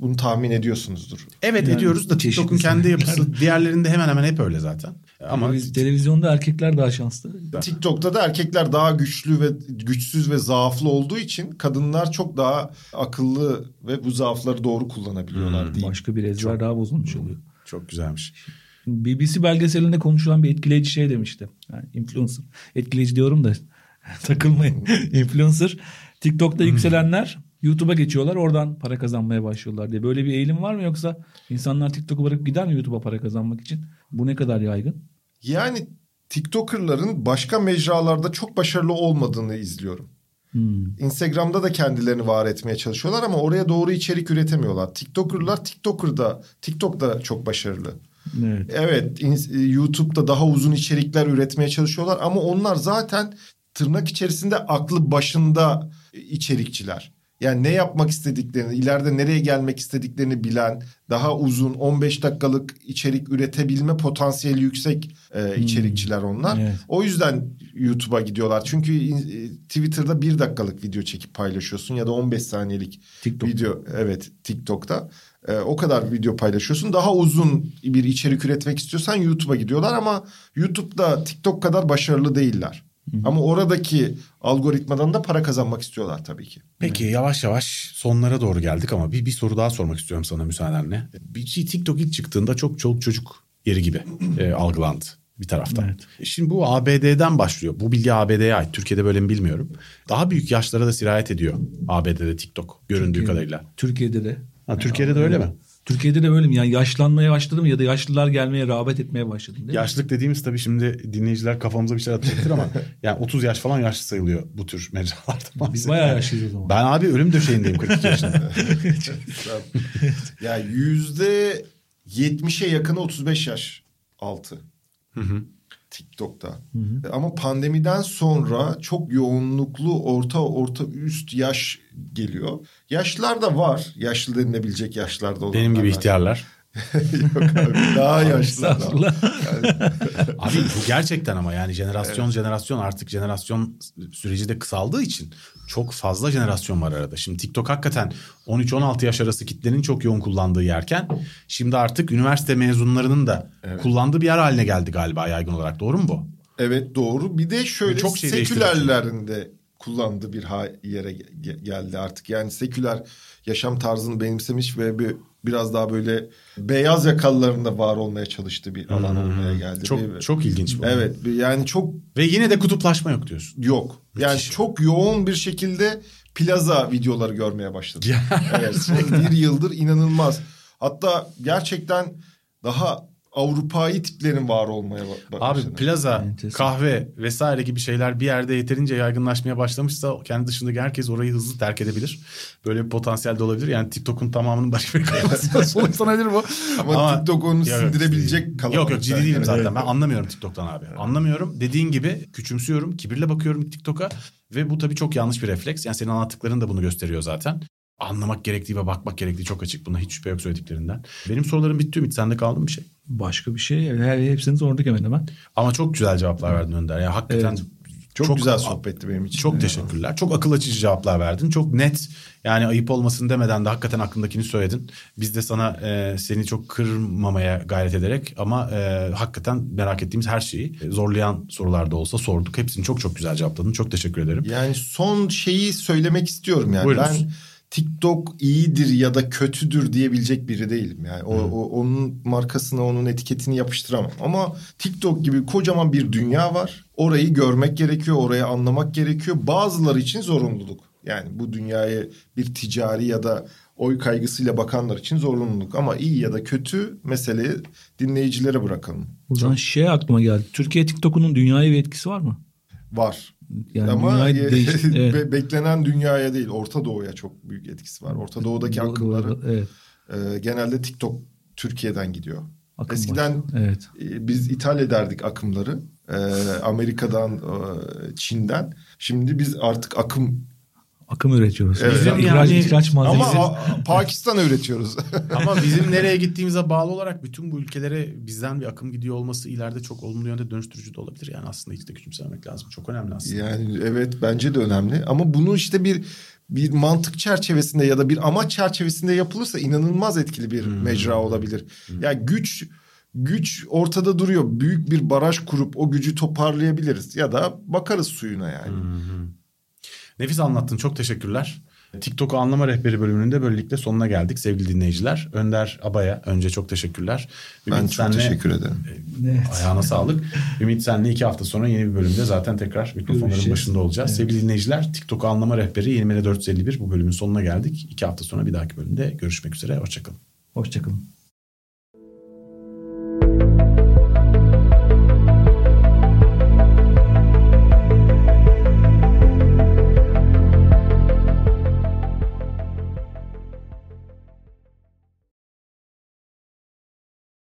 bunu tahmin ediyorsunuzdur. Evet Yani ediyoruz da TikTok'un kendi yapısı diğerlerinde hemen hemen hep öyle zaten. Ama Televiz- televizyonda erkekler daha şanslı. TikTok'ta da erkekler daha güçlü ve güçsüz ve zaaflı olduğu için kadınlar çok daha akıllı ve bu zaafları doğru kullanabiliyorlar Hmm, diyeyim. Başka bir ezber daha bozulmuş oluyor. çok güzelmiş. BBC belgeselinde konuşulan bir etkileyici şey demişti. Yani influencer. Etkileyici diyorum da takılmayın. influencer. TikTok'ta yükselenler YouTube'a geçiyorlar. Oradan para kazanmaya başlıyorlar diye. Böyle bir eğilim var mı yoksa insanlar TikTok'u bırakıp gider mi YouTube'a para kazanmak için? Bu ne kadar yaygın? Yani TikToker'ların başka mecralarda çok başarılı olmadığını izliyorum. Hmm. Instagram'da da kendilerini var etmeye çalışıyorlar ama oraya doğru içerik üretemiyorlar. TikToker'lar TikToker'da TikTok'da çok başarılı. Evet. Evet YouTube'da daha uzun içerikler üretmeye çalışıyorlar ama onlar zaten tırnak içerisinde aklı başında içerikçiler. Yani ne yapmak istediklerini, ileride nereye gelmek istediklerini bilen, daha uzun 15 dakikalık içerik üretebilme potansiyeli yüksek e, içerikçiler onlar. Evet. O yüzden YouTube'a gidiyorlar. Çünkü e, Twitter'da bir dakikalık video çekip paylaşıyorsun ya da 15 saniyelik TikTok. video evet TikTok'ta. Ee, o kadar video paylaşıyorsun. Daha uzun bir içerik üretmek istiyorsan YouTube'a gidiyorlar ama YouTube'da TikTok kadar başarılı değiller. Ama oradaki algoritmadan da para kazanmak istiyorlar tabii ki. Peki yavaş yavaş sonlara doğru geldik ama bir, bir soru daha sormak istiyorum sana müsaadenle. Bir şey TikTok ilk çıktığında çok çoluk çocuk yeri gibi e, algılandı. bir taraftan. Evet. Şimdi bu ABD'den başlıyor. Bu bilgi ABD'ye ait. Türkiye'de böyle mi bilmiyorum. Daha büyük yaşlara da sirayet ediyor ABD'de TikTok göründüğü Türkiye- kadarıyla. Türkiye'de de. Ha, Türkiye'de de öyle mi? Türkiye'de de öyle mi? Yani yaşlanmaya başladım ya da yaşlılar gelmeye rağbet etmeye başladım değil mi? Yaşlılık dediğimiz tabii şimdi dinleyiciler kafamıza bir şey atacaktır ama yani 30 yaş falan yaşlı sayılıyor bu tür mecralarda. Biz bayağı yaşlıyız o zaman. Ben abi ölüm döşeğindeyim 42 yaşında. ya yüzde 70'e yakını 35 yaş altı. TikTok'ta. Ama pandemiden sonra çok yoğunluklu orta orta üst yaş geliyor. Yaşlılar da var. Yaşlı denilebilecek yaşlarda olanlar Benim gibi var. Yok abi daha yaşlı. adam. Abi bu gerçekten ama yani jenerasyon jenerasyon artık jenerasyon süreci de kısaldığı için çok fazla jenerasyon var arada. Şimdi TikTok hakikaten 13-16 yaş arası kitlenin çok yoğun kullandığı yerken şimdi artık üniversite mezunlarının da kullandığı bir yer haline geldi galiba yaygın olarak. Doğru mu bu? Evet doğru. Bir de şöyle Çok şey sekülerlerin de kullandığı bir yere ge- geldi artık. Yani seküler yaşam tarzını benimsemiş ve bir biraz daha böyle beyaz yakalıların da var olmaya çalıştığı bir alan olmaya geldi. Çok Bir- çok ilginç bu. Evet yani çok Ve yine de kutuplaşma yok diyorsun. yok. Yani Müthiş. çok yoğun bir şekilde plaza videoları görmeye başladım. evet, son bir yıldır inanılmaz. Hatta gerçekten daha Avrupa'yı tiplerin var olmaya ba- başladı. Abi plaza, Enteresan. kahve vesaire gibi şeyler bir yerde yeterince yaygınlaşmaya başlamışsa kendi dışındaki herkes orayı hızlı terk edebilir. Böyle bir potansiyel de olabilir. Yani TikTok'un tamamının başka bir kaynağı sonuçlanabilir bu. Ama TikTok onu Yok, yok, sindirebilecek kalabalık Yok yok ciddi yani. değilim zaten. Ben anlamıyorum TikTok'tan abi. Anlamıyorum. Dediğin gibi küçümsüyorum. Kibirle bakıyorum TikTok'a. Ve bu tabii çok yanlış bir refleks. Yani senin anlattıkların da bunu gösteriyor zaten. Anlamak gerektiği ve bakmak gerektiği çok açık. Buna hiç şüphe yok söylediklerinden. Benim sorularım bitti Ümit. Sende kaldı mı bir şey? Başka bir şey. Her, hepsini sorduk hemen hemen. Ama çok güzel cevaplar verdin Önder. Ya hakikaten Çok, güzel sohbetti benim için. Çok teşekkürler. Çok akıl açıcı cevaplar verdin. Çok net yani ayıp olmasın demeden de hakikaten aklındakini söyledin. Biz de sana e, seni çok kırmamaya gayret ederek ama e, hakikaten merak ettiğimiz her şeyi zorlayan sorular da olsa sorduk. Hepsini çok çok güzel cevapladın. Çok teşekkür ederim. Yani son şeyi söylemek istiyorum yani. Buyurunuz. Ben TikTok iyidir ya da kötüdür diyebilecek biri değilim. Yani o, o- onun markasına onun etiketini yapıştıramam. Ama TikTok gibi kocaman bir dünya var. Orayı görmek gerekiyor, orayı anlamak gerekiyor. Bazıları için zorunluluk. Yani bu dünyaya bir ticari ya da oy kaygısıyla bakanlar için zorunluluk. Ama iyi ya da kötü meseleyi dinleyicilere bırakalım. Buradan şey aklıma geldi. Türkiye TikTok'unun dünyaya bir etkisi var mı? Var. Yani Ama dünyayı değiş- evet. be- beklenen dünyaya değil, Orta Doğu'ya çok büyük etkisi var. Orta Doğu'daki Doğru, akımları doğru. Evet. e, genelde TikTok Türkiye'den gidiyor. Akım Eskiden var. Evet. e, biz ithal ederdik akımları. E, Amerika'dan, e, Çin'den. Şimdi biz artık akım Akım üretiyoruz. Evet. Bizim ihraç, yani- ihraç ama malzemesi. a- Pakistan üretiyoruz. ama bizim nereye gittiğimize bağlı olarak bütün bu ülkelere bizden bir akım gidiyor olması ileride çok olumlu yönde dönüştürücü de olabilir. Yani aslında hiç de küçümsemek lazım. Çok önemli aslında. yani evet bence de önemli. Ama bunu işte bir bir mantık çerçevesinde ya da bir amaç çerçevesinde yapılırsa inanılmaz etkili bir mecra olabilir. Ya güç güç ortada duruyor. Büyük bir baraj kurup o gücü toparlayabiliriz ya da bakarız suyuna yani. Nefis anlattın. Çok teşekkürler. TikTok'u anlama rehberi bölümünün de böylelikle sonuna geldik sevgili dinleyiciler. Önder Abaya önce çok teşekkürler. Ben Ümit çok senle- teşekkür ederim. Evet. Ayağına sağlık. Ümit senle iki hafta sonra yeni bir bölümde zaten tekrar mikrofonların Görüşeceğiz. başında olacağız. Sevgili dinleyiciler TikTok'u anlama rehberi Yenimene 451 bu bölümün sonuna geldik. İki hafta sonra bir dahaki bölümde görüşmek üzere. Hoşçakalın. Hoşçakalın.